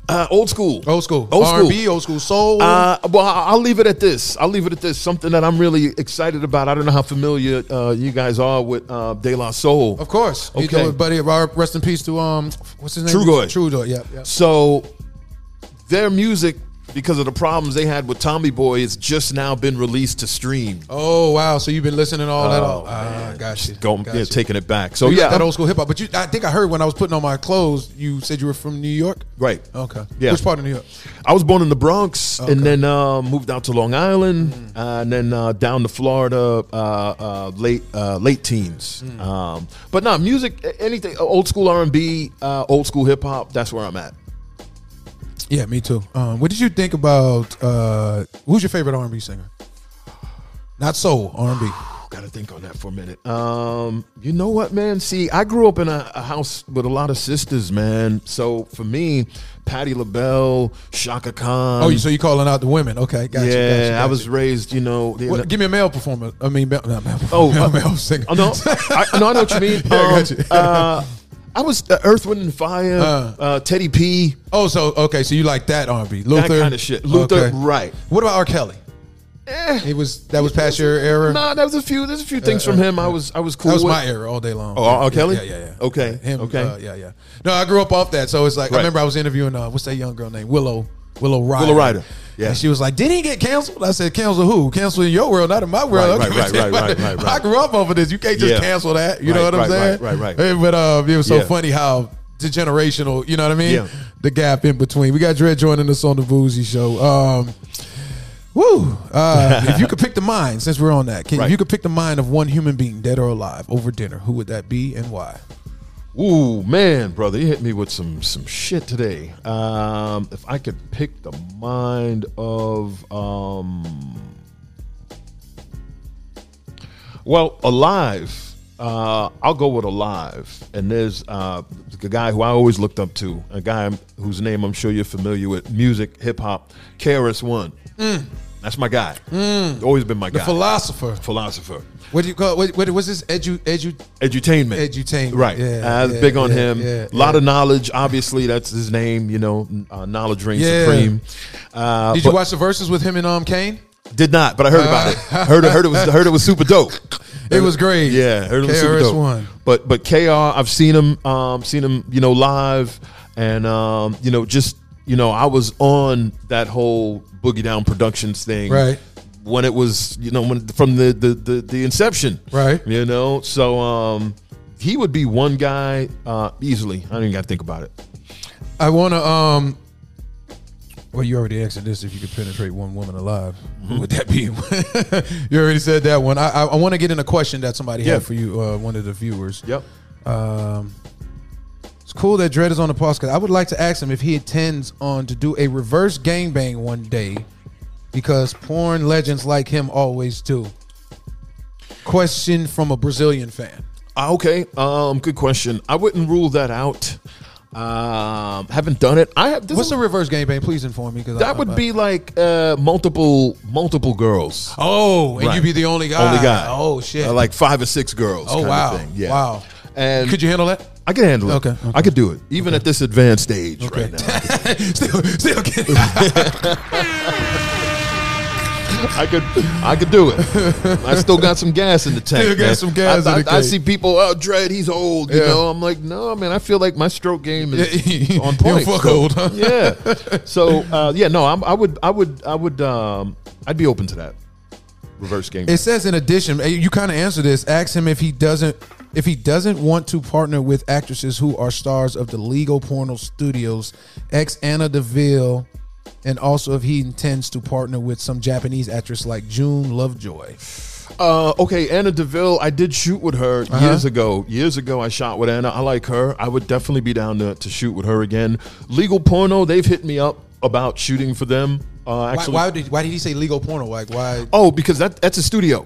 Uh, old school? Old school. Old school. R&B, old school soul. Uh, well, I'll leave it at this. I'll leave it at this. Something that I'm really excited about. I don't know how familiar uh, you guys are with uh, De La Soul. of course. You Okay. know, buddy, rest in peace to um, what's his name? True Trugoy. Trugoy. Yeah. yeah. So their music, because of the problems they had with Tommy Boy, it's just now been released to stream. Oh wow! So you've been listening to all that? Oh, All, ah, man. got you. Going, got yeah, taking it back. So You yeah, that old school hip hop. But you, I think I heard when I was putting on my clothes, you said you were from New York. right. Okay. Yeah. Which part of New York? I was born in the Bronx Okay. and then uh, moved out to Long Island uh, and then uh, down to Florida uh, uh, late uh, late teens. Um, but no, music, anything old school R and B, uh, old school hip hop. That's where I'm at. Yeah, me too. Um, what did you think about? Uh, who's your favorite R and B singer? Not soul R and B. Got to think on that for a minute. Um, you know what, man? See, I grew up in a, a house with a lot of sisters, man. So for me, Patti LaBelle, Chaka Khan. Oh, so you calling out the women? Okay, got yeah, you. got you, got I was raised, you know. the- give me a male performer. I mean, not male. Oh, male, uh, male singer. Oh, no, I, no, I know what you mean. Yeah, I Um, you. uh, I was uh, Earth, Wind, and Fire, Uh. uh, Teddy P, Oh, so okay, so you like that R and B? Luther, that kind of shit. Luther, Okay. right? What about R. Kelly? Eh, He was that was past your era. nah, that was a few. There's a few things Uh, from uh, him. I was, I was cool. That was with. my era all day long. Oh, R. Kelly? Yeah, yeah, yeah. Okay, Him, okay. uh, yeah, yeah. No, I grew up off that, so it's like I remember I was interviewing uh, what's that young girl named Willow, Willow Ryder. Willow Ryder, yeah. And she was like, "Did he get canceled?" I said, "Cancel who? Cancel in your world, not in my world." Right, right, right, right, right, right, I grew up over this. You can't just Yeah. cancel that. You know Right, what I'm saying? right, right, right. But uh, it was so Yeah. funny how the generational. You know what I mean? Yeah. The gap in between. We got Dredd joining us on the Bougie Show. Um, Woo! Uh, if you could pick the mind, since we're on that, can, Right. if you could pick the mind of one human being, dead or alive, over dinner, who would that be and why? Ooh, man, brother, you hit me with some some shit today. Um, if I could pick the mind of um Well, alive. Uh, I'll go with alive. And there's uh, the guy who I always looked up to, a guy whose name I'm sure you're familiar with, music, hip hop, KRS One. That's my guy. Always been my The guy. philosopher. Philosopher. What do you call? What, what was this? Edu, edu. Edutainment. Edutainment. Right. Yeah, I was yeah, big on yeah, him. yeah, a lot of knowledge. Obviously, that's his name. You know, uh, knowledge reigns supreme. Uh, Did you but- watch the verses with him and um Kane? Did not, but I heard about it. Heard, heard it was heard it was super dope. It was great. Yeah, heard it was super dope. KRS-One. But but Kr, I've seen him, um, seen him, you know, live, and um, you know, just you know, I was on that whole Boogie Down Productions thing, Right. When it was, you know, when from the the the, the inception, Right. You know, so um, he would be one guy uh, easily. I don't even got to think about it. I want to. Um, well, you already answered this. If you could penetrate one woman alive, Mm-hmm. who would that be? you already said that one. I, I, I want to get in a question that somebody Yeah. had for you, uh, one of the viewers. Yep. Um, it's cool that Dredd is on the podcast. I would like to ask him if he intends on to do a reverse gangbang one day, because porn legends like him always do. Question from a Brazilian fan. Uh, Okay, um, good question. I wouldn't rule that out. Um, haven't done it. I have. This What's is- the reverse gangbang? Please inform me. Because that would be like uh, multiple multiple girls. Oh, and Right. you be the only guy. Only guy. Oh shit. Uh, like five or six girls. oh wow. Yeah. Wow. And Could you handle that? I can handle it. Okay, okay. I could do it, even at this advanced age Okay. right now. still, still. I could, I could do it. I still got some gas in the tank. Still got man. some gas I, in the I, I see people, oh, Dredd, he's old. You Yeah. know, I'm like, no, man. I feel like my stroke game is on point. fuck So, old, huh? Yeah. So, uh, yeah, no, I'm, I would, I would, I would, um, I'd be open to that reverse game. It says in addition, you kind of answer this. Ask him if he doesn't if he doesn't want to partner with actresses who are stars of the legal porno studios, ex Anna Deville, and also if he intends to partner with some Japanese actress like June Lovejoy. Uh, okay, Anna Deville. I did shoot with her Uh-huh. years ago. Years ago, I shot with Anna. I like her. I would definitely be down to, to shoot with her again. Legal porno. They've hit me up about shooting for them. Uh, Why, why did why did he say legal porno? Like why oh, because that that's a studio.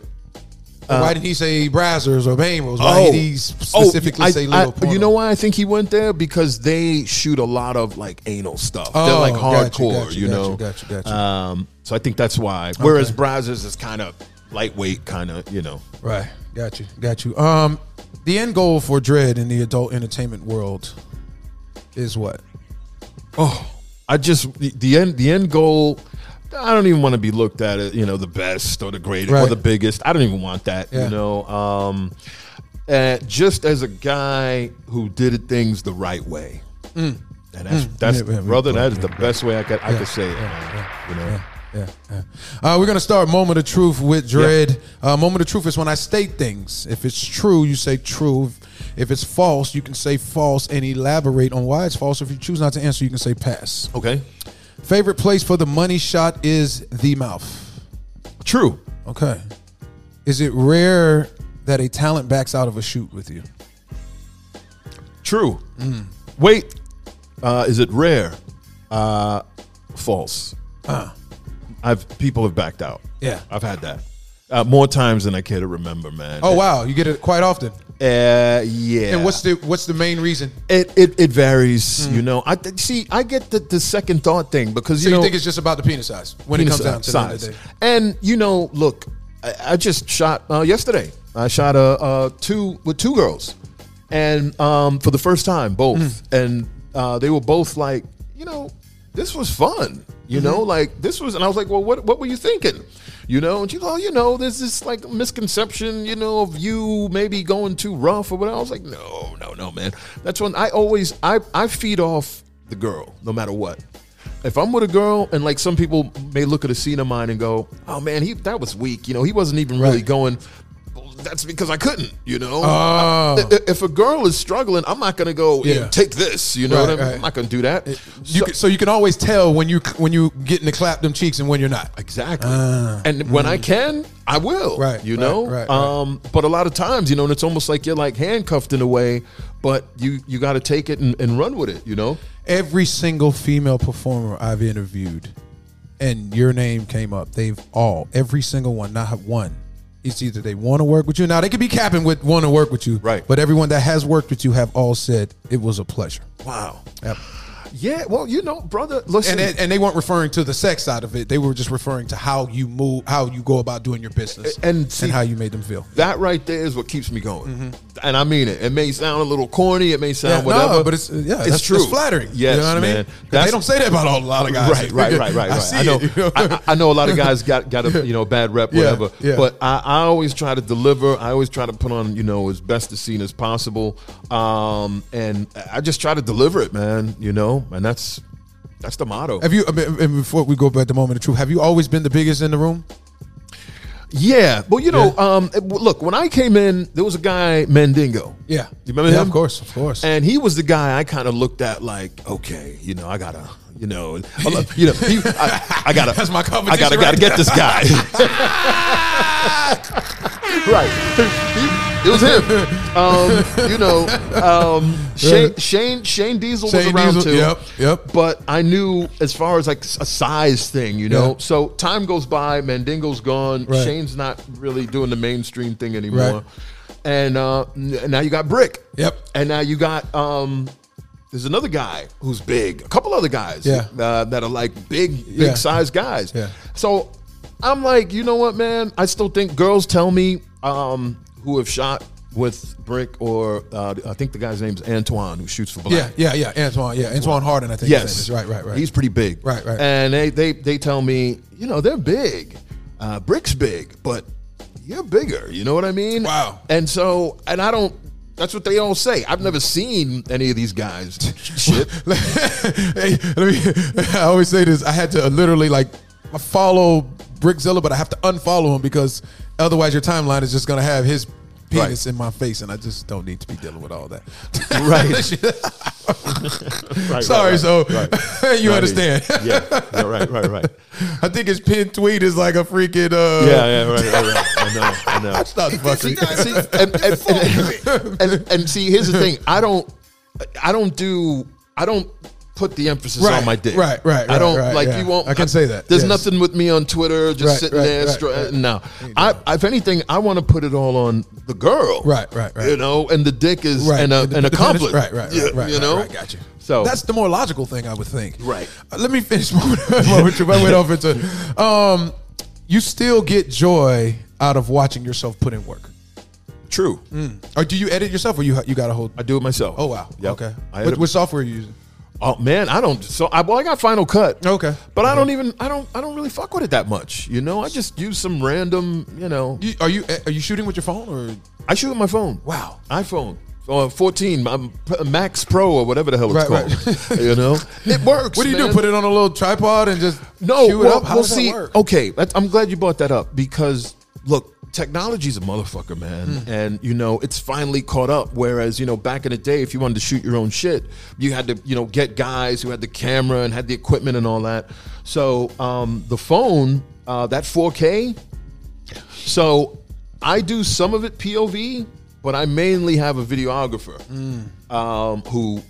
Why did he say Brazzers or Bangles? Why did he specifically Oh, I- say I- porno? You know why I think he went there? Because they shoot a lot of like anal stuff. They're Oh, like hardcore, got you, you, know. you, got you, got you. Um, so I think that's why. Whereas Brazzers is kind of lightweight, kind of you know. Right. Got you. Got you. Um, the end goal for Dredd in the adult entertainment world is what? Oh, I just the, the end the end goal. I don't even want to be looked at as you know the best or the greatest or the biggest. I don't even want that. Yeah. You know, um, uh, just as a guy who did things the right way, and that's that's Mm. Yeah, yeah, brother. yeah, That is yeah, the best way I could I Yeah, could say it. yeah, yeah, you know. Yeah, yeah. Uh, we're gonna start moment of truth with Dredd. Uh, moment of truth is when I state things. If it's true, you say true. If it's false, you can say false and elaborate on why it's false. If you choose not to answer, you can say pass. Okay, Favorite place for the money shot is the mouth. true. Okay. Is it rare that a talent backs out of a shoot with you? True. Mm. Wait, uh, is it rare? Uh, false. I've people have backed out. Ah. Yeah. I've had that uh, more times than I care to remember, man. Oh wow, you get it quite often. Uh, yeah. And what's the what's the main reason? it? It, it varies. You know, I th- see. I get the, the second thought thing because So you you know think it's just about the penis size when it penis comes down to the end of size. And you know, look, I, I just shot uh, yesterday. I shot a uh, uh, two with two girls, and um, for the first time, both, Hmm. and uh, they were both like, you know, this was fun. You know, Mm-hmm. like this was, and I was like, well, what what were you thinking? You know, and she goes, oh, you know, there's this like misconception, you know, of you maybe going too rough or whatever. I was like, no, no, no, man. That's when I always I I feed off the girl no matter what. If I'm with a girl and like some people may look at a scene of mine and go, "Oh man, he that was weak," you know, he wasn't even really Right. going. "Well, That's because I couldn't, you know. Oh. I- if a girl is struggling, I'm not gonna go Yeah. "Yeah, take this. You know, Right, what I mean? right. I'm not gonna do that. You So- can, so you can always tell when you when you getting to clap them cheeks and when you're not. Exactly. and when I can, I will. Right, You right, know. right, right. Um. But a lot of times, you know, and it's almost like you're like handcuffed in a way, but you you got to take it and, and run with it. You know. Every single female performer I've interviewed, and your name came up. They've all, every single one, not one, it's either they want to work with you. Now they could be capping with want to work with you, Right. But everyone that has worked with you have all said it was a pleasure. Wow. Yep. Yeah. Well, you know, brother. Listen. And they, and they weren't referring to the sex side of it. They were just referring to how you move, how you go about doing your business, And see- how you made them feel. that right there is what keeps me going, and I mean it. It may sound a little corny, it may sound Mm-hmm. Yeah, whatever, no, but it's yeah, it's true. That's flattering. Yes, you know what I mean. man. they don't say that about a lot of guys. Right, right, right, right, I right. I know. it, you know? I, I know a lot of guys got got a you know bad rep, Yeah, whatever. yeah. But I, I always try to deliver. I always try to put on you know as best a scene as possible, um, and I just try to deliver it, man. You know, and that's that's the motto. Have you? I mean, and before we go back to the moment of truth, have you always been the biggest in the room? Yeah, well, you know, Yeah. um, look, when I came in, there was a guy Mandingo. Yeah, You remember yeah, him? Of course, of course. And he was the guy I kind of looked at like, okay, you know, I gotta, you know, you know, he, I, I gotta, That's my I gotta, competition gotta right get this guy. right, it was him. Um, you know, um, Shane, Shane, Shane Diesel Shane was around Diesel, too. yep, yep. But I knew as far as like a size thing, you know. Yeah. So time goes by, Mandingo's gone. Right. Shane's not really doing the mainstream thing anymore. Right. And uh, now you got Brick. Yep. And now you got um there's another guy who's big. A couple other guys Yeah. uh, that are like big big Yeah. size guys. Yeah. So I'm like, you know what, man? I still think girls tell me um who have shot with Brick or uh, I think the guy's name's Antoine who shoots for Black. yeah, yeah, yeah. Antoine, yeah, Antoine Harden. I think. name Yes, is. right, right, right. He's pretty big. Right, right. And they they they tell me, you know, they're big. Uh, Brick's big, but you're bigger. You know what I mean? Wow. And so, and I don't. That's what they all say. I've never seen any of these guys. Shit. hey, let me, I always say this. I had to literally like follow Brickzilla, but I have to unfollow him because otherwise your timeline is just gonna have his penis Right. in my face, and I just don't need to be dealing with all that. right. right. Sorry, right, so right. you Right. understand. Yeah. yeah. Right. Right. Right. I think his pinned tweet is like a freaking. Uh, Yeah. Yeah. Right. Right. right. I know. I know. Stop fucking. see, and, and, and, and, and see, here's the thing. I don't, I don't do, I don't put the emphasis Right, on my dick. right, right, I don't right, like yeah. you won't. I can say that, There's yes. nothing with me on Twitter, just Right, sitting there. str- right. No, I, if anything, I want to put it all on the girl. Right, right, right. You know, and the dick is an, the- an the accomplice. Right, right, right, Yeah, right. You know, right, got you. So that's the more logical thing I would think. Right. Uh, let me finish. moment moment, I went off into. Um, you still get joy out of watching yourself put in work, true. or do you edit yourself, or you you got a hold? I do it myself. Oh wow. Yep. Okay. I What, what software are you using? Oh man, I don't. So I well, I got Final Cut. Okay. but I don't even. I don't. I don't really fuck with it that much. You know, I just use some random. You know, You, are you are you shooting with your phone or? I shoot with my phone. Wow. iPhone. Uh, 14, um, P- Max Pro or whatever the hell it's Right, called. you know, it works. What do you man. do? Put it on a little tripod and just No, shoot it well, up? How well does see, that work? okay, that, I'm glad you brought that up because look, technology's a motherfucker, man, Hmm. and you know it's finally caught up. Whereas you know back in the day, if you wanted to shoot your own shit, you had to you know get guys who had the camera and had the equipment and all that. So um, the phone, uh, that 4K. So I do some of it POV, but I mainly have a videographer um, who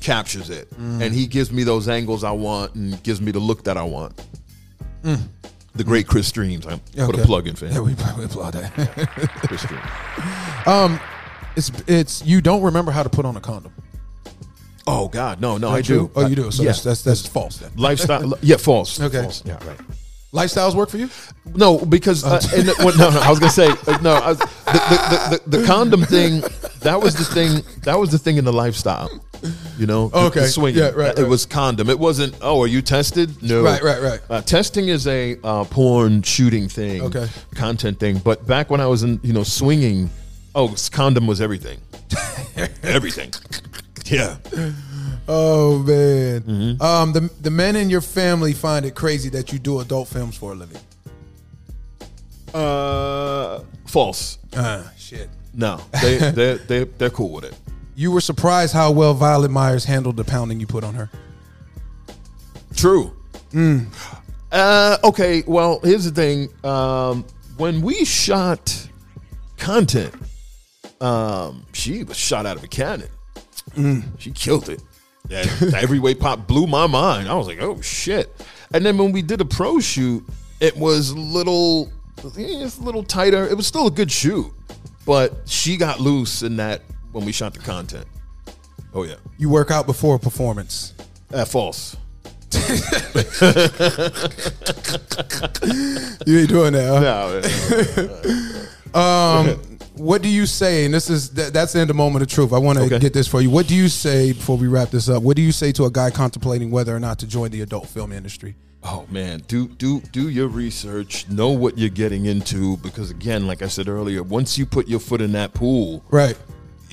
captures it, and he gives me those angles I want and gives me the look that I want. The great Chris Streams. I put Okay. a plug in for him. Yeah, we probably applaud that. Chris Streams. Um, it's it's you don't remember how to put on a condom. Oh God, no, no, I Not true? do. Oh, you do. So yeah. that's, that's that's false. Then. lifestyle. Yeah, false. Okay. False. Yeah, right. Lifestyles work for you? No, because uh, in the, well, no, no, I was gonna say uh, no. I the, the, the, the condom thing. That was the thing. That was the thing in the lifestyle. You know. the- Okay. The swinging. Yeah, right, It right. was condom. It wasn't. Oh, are you tested? No. Right, right, right. Uh, testing is a uh, porn shooting thing. Okay. Content thing. But back when I was in, you know, swinging, oh, condom was everything. everything. Yeah. Oh man. Mm-hmm. Um, the the men in your family find it crazy that you do adult films for a living. Uh, false. Ah, shit. No, they they they they're cool with it. You were surprised how well Violet Myers handled the pounding you put on her. True. Uh, okay. Well, here's the thing. Um, when we shot content, um, she was shot out of a cannon. She killed it. And the heavyweight pop blew my mind. I was like, oh shit. And then when we did a pro shoot, it was a little it's a little tighter. It was still a good shoot, but she got loose in that when we shot the content. Oh yeah, You work out before a performance. uh, false. You ain't doing that. huh? No, Um, what do you say? And this is that, that's the end of the moment of truth. I want to Okay. get this for you. What do you say before we wrap this up? What do you say to a guy contemplating whether or not to join the adult film industry? Oh man, do do do your research. Know what you're getting into because again, like I said earlier, once you put your foot in that pool, Right.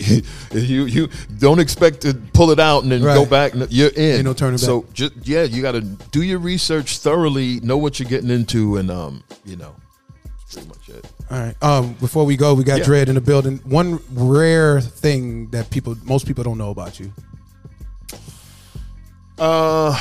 you you don't expect to pull it out and then go back. You're in. Ain't no turning back. So just yeah, you got to do your research thoroughly. Know what you're getting into, and um, you know, that's pretty much it. All right. Um, before we go, we got Yeah. Dredd in the building. One rare thing that people, most people don't know about you. Uh,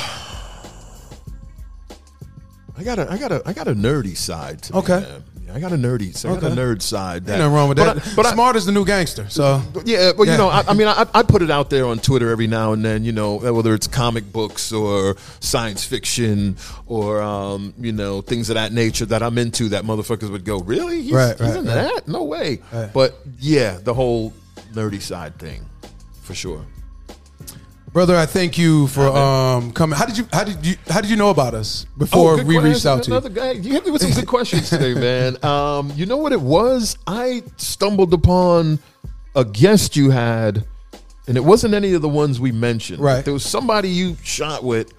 I got a I got a I got a nerdy side. To me, Okay. I got a nerdy. So I got a nerd side. That, Ain't nothing wrong with but that. I- but I, Smart is the new gangster. So Yeah, but Yeah. you know, I, I mean, I, I put it out there on Twitter every now and then. You know, whether it's comic books or science fiction or um, you know things of that nature that I'm into. That motherfuckers would go, really? He's, Right, he's right, into right. that? No way. Right. But yeah, the whole nerdy side thing, for sure. Brother, I thank you for um coming. How did you how did you how did you know about us before Oh, we question. reached out to you? Another guy, you hit me with some good questions today, man. Um, you know what it was? I stumbled upon a guest you had, and it wasn't any of the ones we mentioned. Right. Uh-huh. There was somebody you shot with,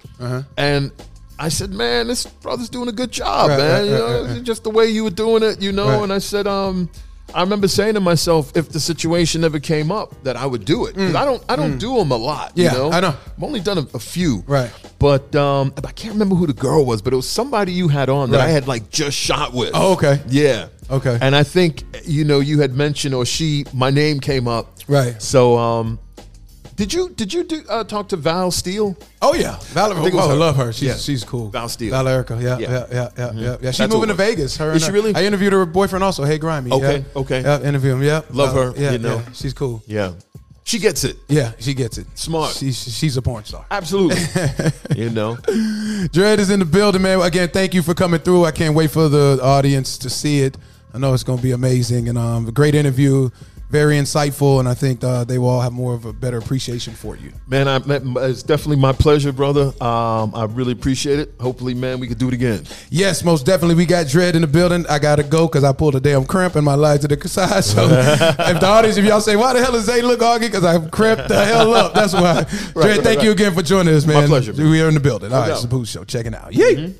and I said, "Man, this brother's doing a good job, Right, man. right, you know, right, just the way you were doing it, you know." And I said, um. I remember saying to myself, if the situation ever came up, that I would do it. 'Cause I don't, I don't do them a lot. Mm. Yeah, you know? I know. I've only done a, a few. Right. But um, I can't remember who the girl was, but it was somebody you had on that I had like just shot with. Oh, okay. Yeah. Okay. And I think you know you had mentioned or she my name came up. Right. So um, did you did you do, uh, talk to Val Steele? Oh yeah, Val. think it was Oh, I love her. She's Yeah. she's cool. Val Steele. Valerica. Yeah, yeah, Yeah. Mm-hmm. yeah, yeah, yeah. yeah. She's That's moving to what it was. Vegas. Her Is and she her- really? I interviewed her boyfriend also. Hey, Grimy. Okay, Yeah. okay. Yeah, interview him. Yeah, Love her, Yeah, you know. yeah. She's cool. Yeah. She gets it. Yeah, she gets it. Smart. She's she's a porn star. Absolutely. you know. Dredd is in the building, man. Again, thank you for coming through. I can't wait for the audience to see it. I know it's going to be amazing and um, a great interview, very insightful, and I think uh, they will all have more of a better appreciation for you. Man, I, it's definitely my pleasure, brother. Um, I really appreciate it. Hopefully, man, we could do it again. Yes, most definitely. We got Dredd in the building. I gotta go because I pulled a damn cramp and my leg to the side. So if the audience, if y'all say, "Why the hell is Zay look hoggy?" Because I cramped the hell up. That's why. Dredd, right, thank right. you again for joining us, man. My pleasure, man. We are in the building. All right, doubt. it's the Bougie Show. Checking out. Yay.